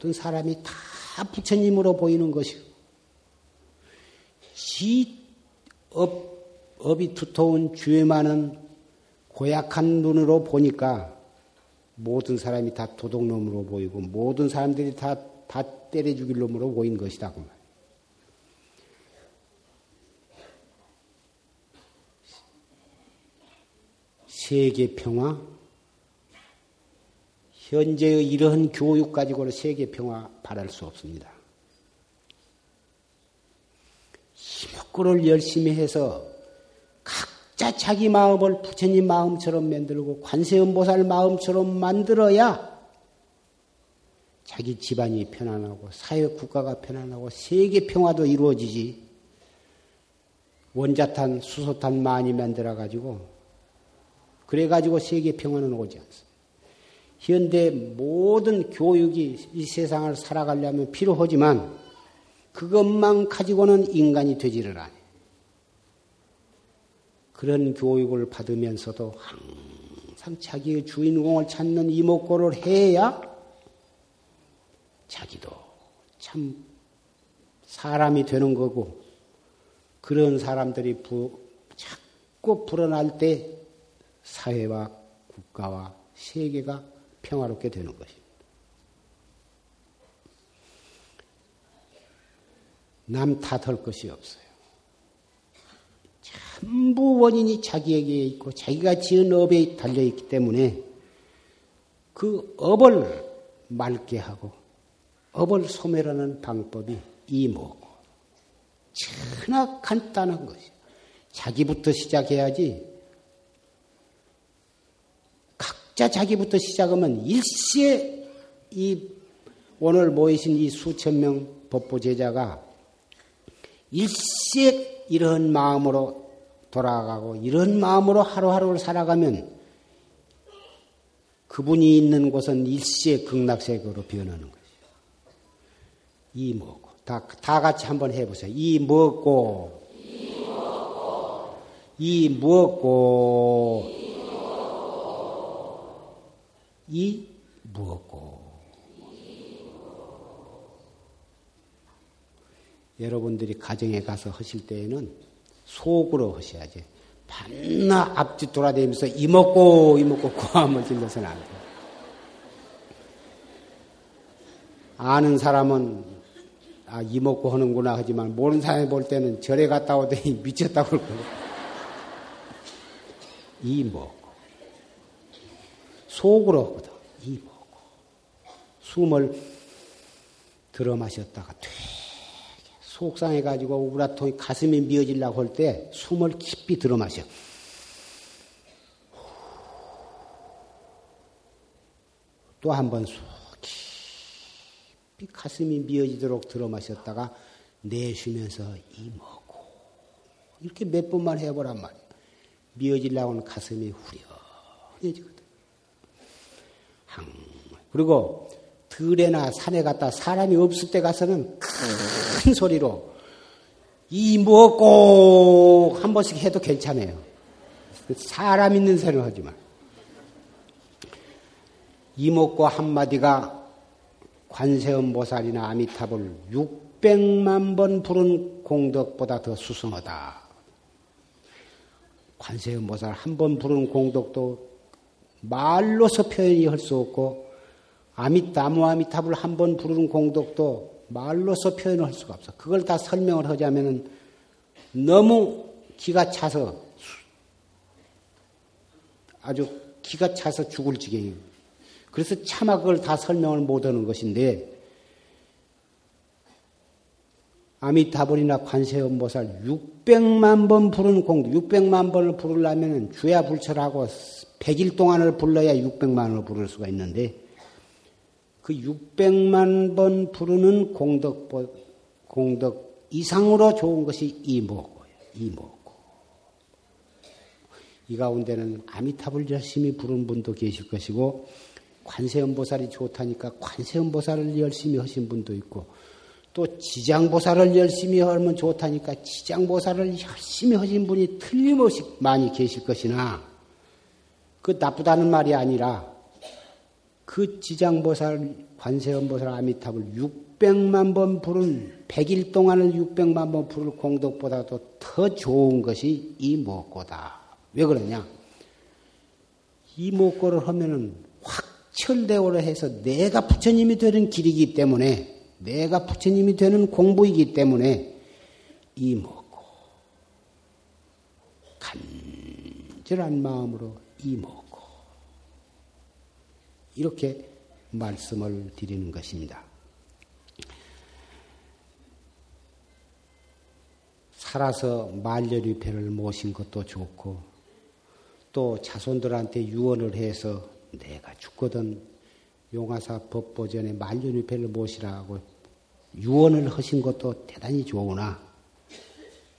모든 사람이 다 부처님으로 보이는 것이고 지 업, 업이 두터운 죄 많은 고약한 눈으로 보니까 모든 사람이 다 도둑놈으로 보이고 모든 사람들이 다, 다 때려 죽일 놈으로 보인 것이다. 그 세계 평화, 현재의 이러한 교육 가지고는 세계 평화 바랄 수 없습니다. 힘먹고를 열심히 해서 각자 자기 마음을 부처님 마음처럼 만들고 관세음보살 마음처럼 만들어야 자기 집안이 편안하고 사회 국가가 편안하고 세계 평화도 이루어지지. 원자탄, 수소탄 많이 만들어 가지고 그래 가지고 세계 평화는 오지 않습니다. 현대 모든 교육이 이 세상을 살아가려면 필요하지만 그것만 가지고는 인간이 되지를 않아요. 그런 교육을 받으면서도 항상 자기의 주인공을 찾는 이목고를 해야 자기도 참 사람이 되는 거고 그런 사람들이 부, 자꾸 불어날 때 사회와 국가와 세계가 평화롭게 되는 것입니다. 남 탓할 것이 없어요. 전부 원인이 자기에게 있고 자기가 지은 업에 달려있기 때문에 그 업을 맑게 하고 업을 소멸하는 방법이 이뭐고 천하 간단한 것이요. 자기부터 시작해야지 각자 자기부터 시작하면 일시에 이 오늘 모이신 이 수천 명 법보 제자가 일시에 이런 마음으로 돌아가고 이런 마음으로 하루하루를 살아가면 그분이 있는 곳은 일시에 극락세계로 변하는 것이에요. 이 뭐고 다, 다 같이 한번 해보세요. 이 뭐고 이 뭐고 이 무엇고 여러분들이 가정에 가서 하실 때에는 속으로 하셔야지. 밤낮 앞뒤 돌아다니면서 이먹고 이먹고 고함을 질러서는 안 돼요. 아는 사람은 아 이먹고 하는구나 하지만 모르는 사람이 볼 때는 절에 갔다 오더니 미쳤다고 거예요. 이먹고 속으로. 이먹고 숨을 들어 마셨다가 되게 속상해가지고 우라통이 가슴이 미어지려고 할 때 숨을 깊이 들어 마셔. 또 한번 깊이 가슴이 미어지도록 들어 마셨다가 내쉬면서 이먹고 이렇게 몇 번만 해보란 말이야. 미어지려고 하는 가슴이 후련해지거든. 그리고 들에나 산에 갔다 사람이 없을 때 가서는 큰 소리로 이 먹고 한 번씩 해도 괜찮아요. 사람 있는 새는 하지만 이 먹고 한마디가 관세음 보살이나 아미탑을 600만 번 부른 공덕보다 더 수승하다. 관세음 보살 한 번 부른 공덕도 말로서 표현이 할 수 없고 아미타무 아미탑을 한번 부르는 공덕도 말로서 표현을 할 수가 없어. 그걸 다 설명을 하자면은 너무 기가 차서 아주 기가 차서 죽을 지경이에요. 그래서 차마 그걸 다 설명을 못 하는 것인데 아미타불이나 관세음보살 600만 번 부르는 공덕, 600만 번을 부르려면 주야 불철하고 100일 동안을 불러야 600만을 부를 수가 있는데 그 600만 번 부르는 공덕, 공덕 이상으로 좋은 것이 이모고예요. 이모고. 이 가운데는 아미탑을 열심히 부른 분도 계실 것이고 관세음보살이 좋다니까 관세음보살을 열심히 하신 분도 있고 또 지장보살을 열심히 하면 좋다니까 지장보살을 열심히 하신 분이 틀림없이 많이 계실 것이나 그 나쁘다는 말이 아니라 그 지장보살, 관세음보살 아미탑을 600만 번 부른 100일 동안을 600만 번 부를 공덕보다도 더 좋은 것이 이 목고다. 왜 그러냐? 이 목고를 하면은 확철대오를 해서 내가 부처님이 되는 길이기 때문에 내가 부처님이 되는 공부이기 때문에 이 목고 간절한 마음으로 이 목고 이렇게 말씀을 드리는 것입니다. 살아서 말년위패를 모신 것도 좋고 또 자손들한테 유언을 해서 내가 죽거든 용화사 법보전에 말년위패를 모시라고 유언을 하신 것도 대단히 좋으나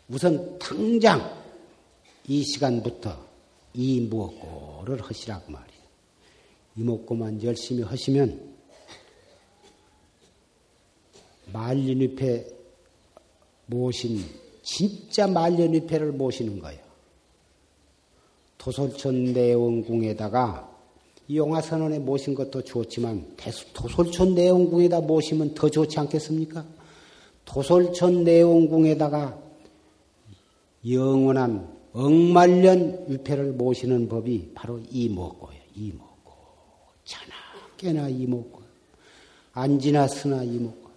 우선 당장 이 시간부터 이 무엇고를 하시라고 말이야. 이목구만 열심히 하시면 말리잎에 모신 진짜 말년위패를 모시는 거예요. 도솔천 내원궁에다가 용화선언에 모신 것도 좋지만 도솔천 내원궁에다 모시면 더 좋지 않겠습니까? 도솔천 내원궁에다가 영원한 억말년 위패를 모시는 법이 바로 이목고예요. 이목고. 자나 깨나 이목고. 안지나 쓰나 이목고.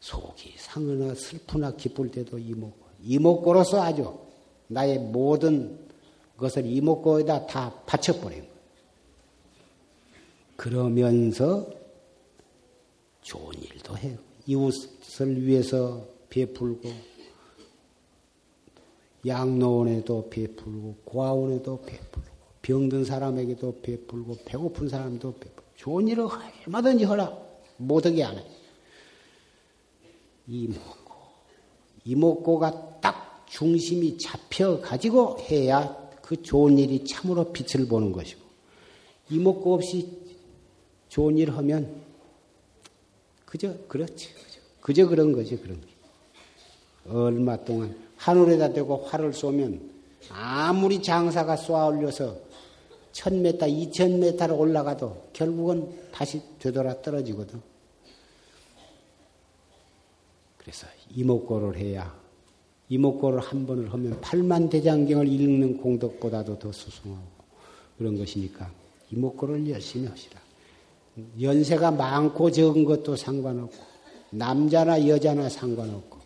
속이 상하나 슬프나 기쁠 때도 이목고. 이목고로서 아주 나의 모든 것을 이목고에다 다 바쳐버린 거예요. 그러면서 좋은 일도 해요. 이웃을 위해서 베풀고 양로원에도 베풀고 고아원에도 베풀고 병든 사람에게도 베풀고 배고픈 사람도 베풀고 좋은 일을 얼마든지 하라. 못하게 안 해. 이목고 이목고가 딱 중심이 잡혀 가지고 해야 그 좋은 일이 참으로 빛을 보는 것이고 이뭣고 없이 좋은 일 하면 그저 그렇지 그저. 그저 그런 거지 그런 게. 얼마 동안 하늘에다 대고 활을 쏘면 아무리 장사가 쏘아 올려서 천 메타, 이천 메타를 올라가도 결국은 다시 되돌아 떨어지거든. 그래서 이뭣고를 해야 이목고를 한 번을 하면 팔만 대장경을 읽는 공덕보다도 더 수승하고 그런 것이니까 이목고를 열심히 하시라. 연세가 많고 적은 것도 상관없고 남자나 여자나 상관없고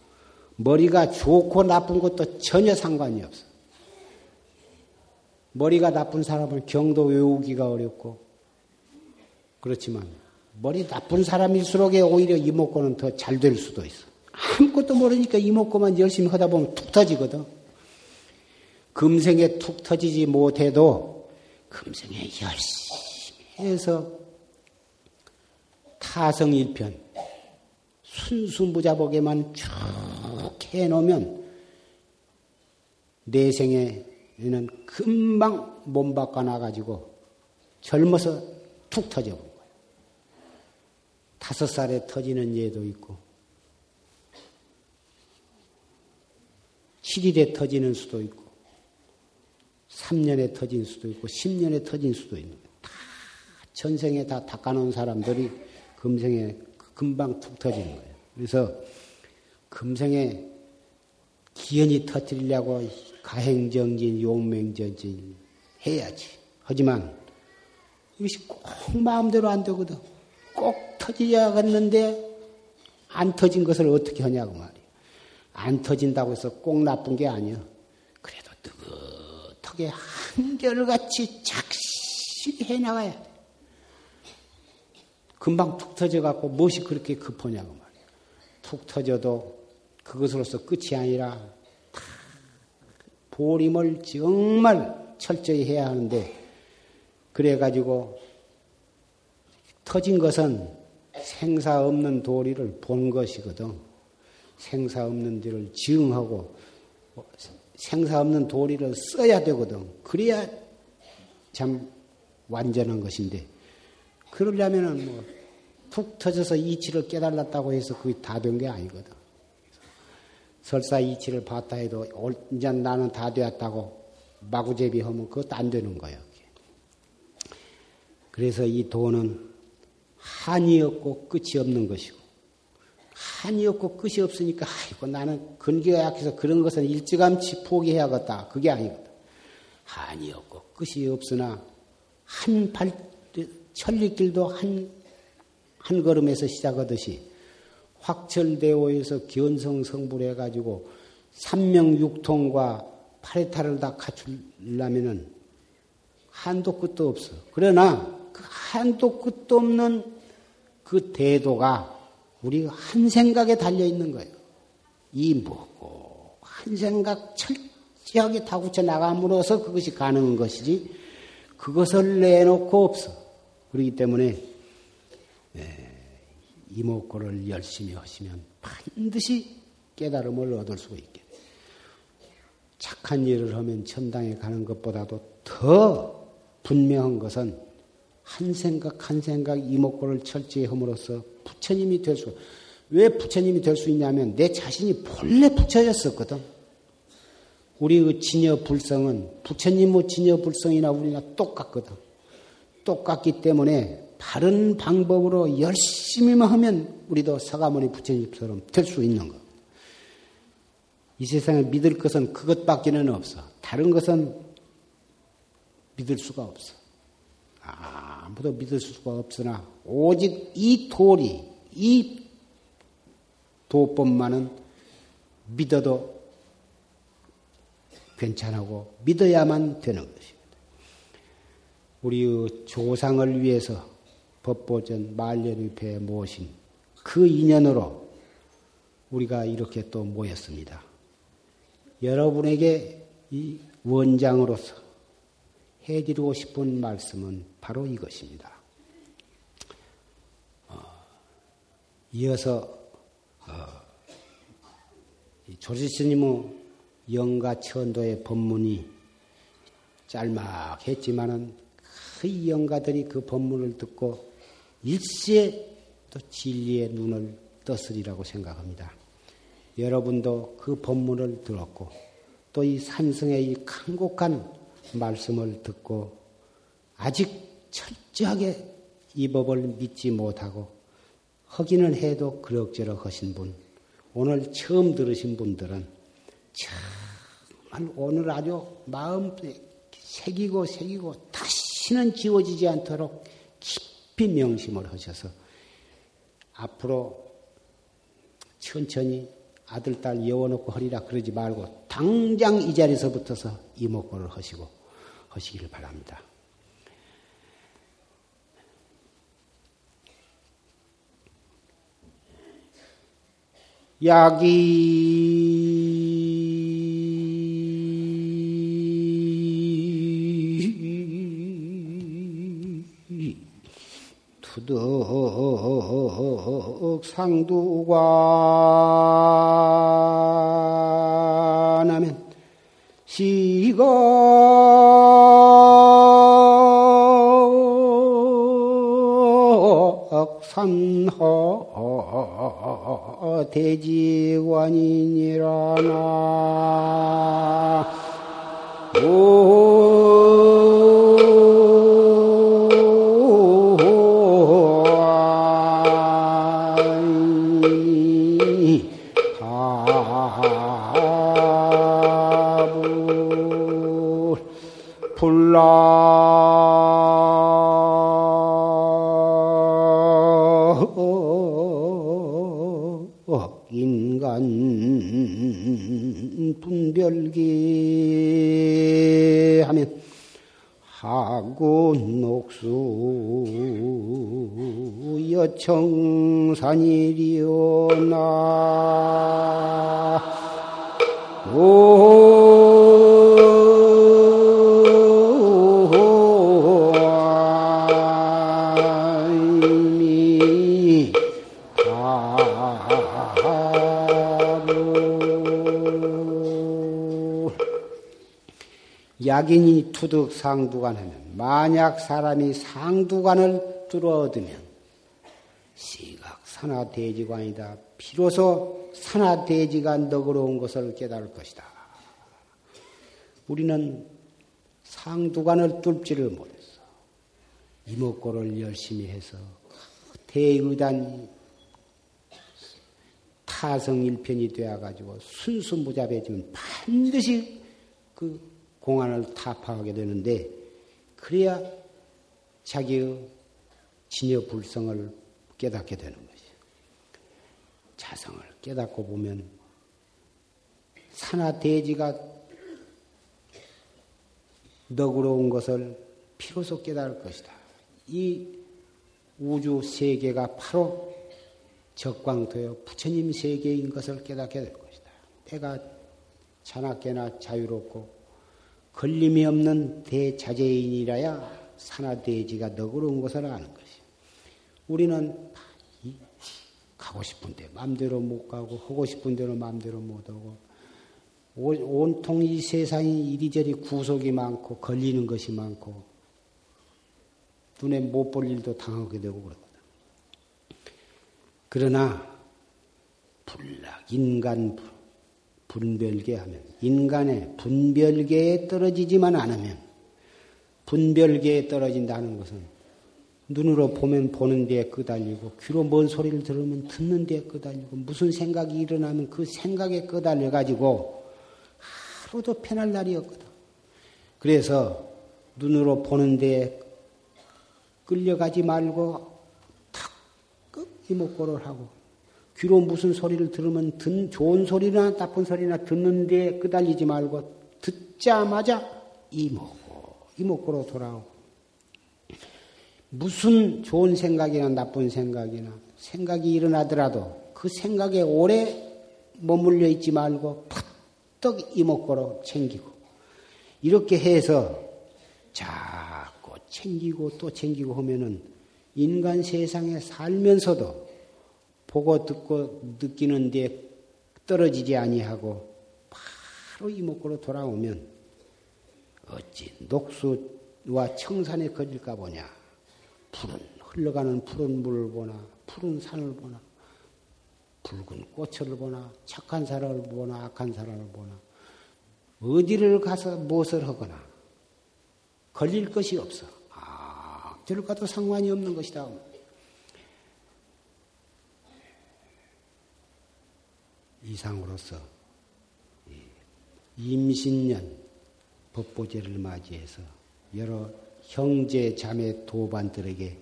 머리가 좋고 나쁜 것도 전혀 상관이 없어. 머리가 나쁜 사람은 경도 외우기가 어렵고 그렇지만 머리 나쁜 사람일수록 오히려 이목구는 더 잘 될 수도 있어. 아무것도 모르니까 이목구만 열심히 하다 보면 툭 터지거든. 금생에 툭 터지지 못해도 금생에 열심히 해서 타성일편 순수무자복에만 쭉 해놓으면 내 생에는 금방 몸 바꿔 나가지고 젊어서 툭 터져본 거예요. 다섯 살에 터지는 예도 있고, 7일에 터지는 수도 있고, 3년에 터진 수도 있고, 10년에 터진 수도 있는 거예요. 다 전생에 다 닦아놓은 사람들이 금생에 금방 툭 터지는 거예요. 그래서 금생에 기연이 터뜨리려고 가행정진, 용맹전진 해야지. 하지만 이것이 꼭 마음대로 안 되거든. 꼭 터지야겠는데 안 터진 것을 어떻게 하냐고 말이야. 안 터진다고 해서 꼭 나쁜 게 아니야. 그래도 뜨긋하게 한결같이 착실히 해나가야 돼. 금방 툭 터져갖고 무엇이 그렇게 급하냐고 말이야. 툭 터져도 그것으로서 끝이 아니라 보림을 정말 철저히 해야 하는데 그래가지고 터진 것은 생사 없는 도리를 본 것이거든. 생사 없는 도리를 지응하고 생사 없는 도리를 써야 되거든. 그래야 참 완전한 것인데 그러려면은 뭐 툭 터져서 이치를 깨달았다고 해서 그게 다 된 게 아니거든. 설사 이치를 봤다 해도 이제 나는 다 되었다고 마구제비 하면 그것도 안 되는 거예요. 그래서 이 돈은 한이 없고 끝이 없는 것이고 한이 없고 끝이 없으니까 아이고 나는 근기가 약해서 그런 것은 일찌감치 포기해야겠다. 그게 아니거든. 한이 없고 끝이 없으나 한 발, 천리길도 한, 한 걸음에서 시작하듯이 확철대오에서 견성 성불해가지고 삼명육통과 파리타를 다 갖추려면은 한도 끝도 없어. 그러나 그 한도 끝도 없는 그 대도가 우리 한 생각에 달려 있는 거예요. 이 뭐고 한 생각 철저하게 다구쳐 나감으로써 그것이 가능한 것이지 그것을 내놓고 없어. 그렇기 때문에 예. 이목구를 열심히 하시면 반드시 깨달음을 얻을 수 있게. 착한 일을 하면 천당에 가는 것보다도 더 분명한 것은 한 생각 한 생각 이목구를 철저히 함으로써 부처님이 될 수, 왜 부처님이 될 수 있냐면 내 자신이 본래 부처였었거든. 우리 그 진여 불성은 부처님의 진여 불성이나 우리나 똑같거든. 똑같기 때문에 바른 방법으로 열심히만 하면 우리도 사가모니 부처님처럼 될 수 있는 거. 이 세상에 믿을 것은 그것밖에는 없어. 다른 것은 믿을 수가 없어. 아무도 믿을 수가 없으나 오직 이 도리, 이 도법만은 믿어도 괜찮고 믿어야만 되는 것입니다. 우리의 조상을 위해서 법보전 말년위패에 모신 그 인연으로 우리가 이렇게 또 모였습니다. 여러분에게 이 원장으로서 해드리고 싶은 말씀은 바로 이것입니다. 어, 이어서 어, 조지스님의 영가 천도의 법문이 짤막했지만은 그 영가들이 그 법문을 듣고 일시에 또 진리의 눈을 떴으리라고 생각합니다. 여러분도 그 법문을 들었고 또 이 산성의 이 강곡한 말씀을 듣고 아직 철저하게 이 법을 믿지 못하고 허기는 해도 그럭저럭 하신 분, 오늘 처음 들으신 분들은 정말 오늘 아주 마음에 새기고 새기고 다시 는 지워지지 않도록 깊이 명심을 하셔서 앞으로 천천히 아들, 딸 여워놓고 허리라 그러지 말고 당장 이 자리에서부터서 이목구를 하시고 하시기를 바랍니다. 약이 투덕 상두관하면 시각산허 대지관이니라나 청산이리오나 약인이 투득 상두관하면 만약 사람이 상두관을 뚫어얻으면 산하대지관이다. 비로소 산하대지가 너그러운 것을 깨달을 것이다. 우리는 상두관을 뚫지를 못했어. 이목고를 열심히 해서 대의단 타성일편이 되어가지고 순수무잡해지면 반드시 그 공안을 타파하게 되는데 그래야 자기의 진여 불성을 깨닫게 되는 거예요. 자성을 깨닫고 보면 산하 대지가 너그러운 것을 비로소 깨달을 것이다. 이 우주 세계가 바로 적광되어 부처님 세계인 것을 깨닫게 될 것이다. 내가 자나깨나 자유롭고 걸림이 없는 대자재인이라야 산하대지가 너그러운 것을 아는 것이. 우리는 가고 싶은데 마음대로 못 가고 하고 싶은 대로 마음대로 못 하고 온통 이 세상이 이리저리 구속이 많고 걸리는 것이 많고 눈에 못 볼 일도 당하게 되고 그렇거든. 그러나 불락 인간 분별계 하면 인간의 분별계에 떨어지지만 않으면 분별계에 떨어진다는 것은 눈으로 보면 보는 데에 끄달리고 귀로 뭔 소리를 들으면 듣는 데에 끄달리고 무슨 생각이 일어나면 그 생각에 끄달려 가지고 하루도 편할 날이 없거든. 그래서 눈으로 보는 데에 끌려가지 말고 탁 이목고를 하고 귀로 무슨 소리를 들으면 듣, 좋은 소리나 나쁜 소리나 듣는데 끄달리지 말고 듣자마자 이목고 이목고로 돌아오고. 무슨 좋은 생각이나 나쁜 생각이나 생각이 일어나더라도 그 생각에 오래 머물러 있지 말고 푸떡 이목고로 챙기고. 이렇게 해서 자꾸 챙기고 또 챙기고 하면은 인간 세상에 살면서도 보고 듣고 느끼는 데 떨어지지 아니하고 바로 이목구로 돌아오면 어찌 녹수와 청산에 거질까 보냐. 푸른 흘러가는 푸른 물을 보나 푸른 산을 보나 붉은 꽃을 보나 착한 사람을 보나 악한 사람을 보나 어디를 가서 무엇을 하거나 걸릴 것이 없어. 아, 저를 가도 상관이 없는 것이다. 이상으로서 임신년 법보제를 맞이해서 여러 형제 자매 도반들에게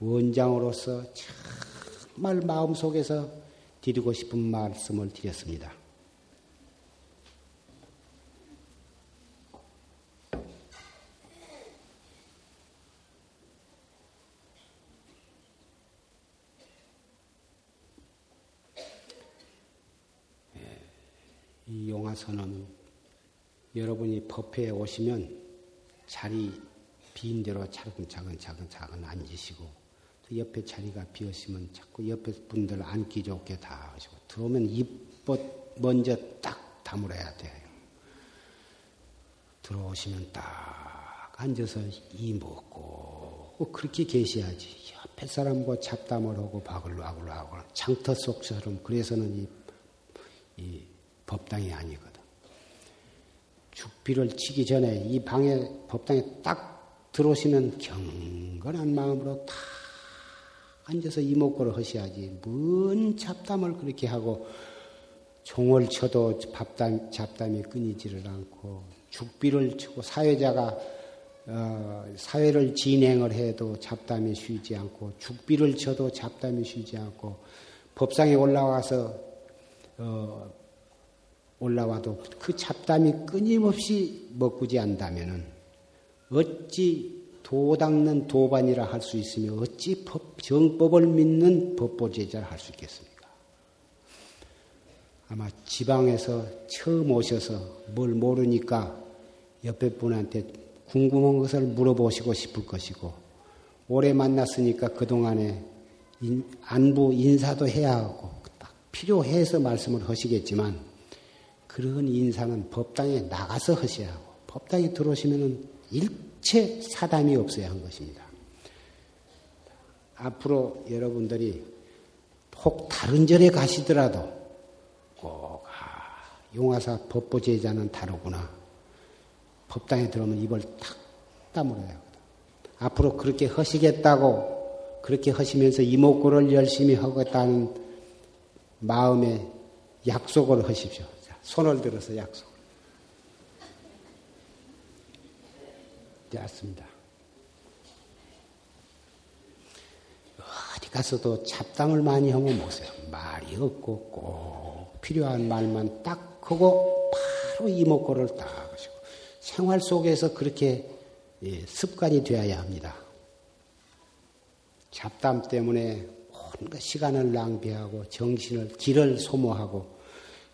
원장으로서 정말 마음속에서 드리고 싶은 말씀을 드렸습니다. 이 용화선은 여러분이 법회에 오시면 자리 빈 대로 차근차근 차근 차근 앉으시고 또 옆에 자리가 비었으면 자꾸 옆에 분들 앉기 좋게 다 하시고 들어오면 입봇 먼저 딱 다물어야 돼요. 들어오시면 딱 앉아서 이 먹고 그렇게 계셔야지. 옆에 사람과 잡담을 하고 바글바글 하고 장터 속처럼 그래서는 이, 이 법당이 아니거든. 죽비를 치기 전에 이 방에 법당에 딱 들어오시면 경건한 마음으로 다 앉아서 이목구를 하셔야지. 뭔 잡담을 그렇게 하고 종을 쳐도 밥담, 잡담이 끊이지를 않고 죽비를 치고 사회자가 어, 사회를 진행을 해도 잡담이 쉬지 않고 죽비를 쳐도 잡담이 쉬지 않고 법상에 올라와서 어, 올라와도 그 잡담이 끊임없이 먹구지 한다면은 어찌 도 닦는 도반이라 할 수 있으며 어찌 법, 정법을 믿는 법보제자를 할 수 있겠습니까? 아마 지방에서 처음 오셔서 뭘 모르니까 옆에 분한테 궁금한 것을 물어보시고 싶을 것이고 오래 만났으니까 그동안에 안부 인사도 해야 하고 딱 필요해서 말씀을 하시겠지만 그런 인사는 법당에 나가서 하셔야 하고 법당에 들어오시면은 일체 사담이 없어야 한 것입니다. 앞으로 여러분들이 혹 다른 절에 가시더라도 꼭 아, 용화사 법보 제자는 다르구나. 법당에 들어오면 입을 탁 다물어야 하거든. 앞으로 그렇게 하시겠다고 그렇게 하시면서 이목구를 열심히 하겠다는 마음에 약속을 하십시오. 손을 들어서 약속. 되었습니다. 어디 가서도 잡담을 많이 하면 못해요. 말이 없고 꼭 필요한 말만 딱 하고 바로 이목구를 딱 하시고 생활 속에서 그렇게 예, 습관이 되어야 합니다. 잡담 때문에 온갖 시간을 낭비하고 정신을 길을 소모하고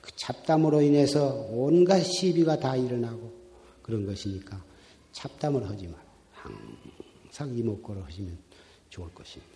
그 잡담으로 인해서 온갖 시비가 다 일어나고 그런 것이니까 잡담을 하지 마. 항상 이목구를 하시면 좋을 것입니다.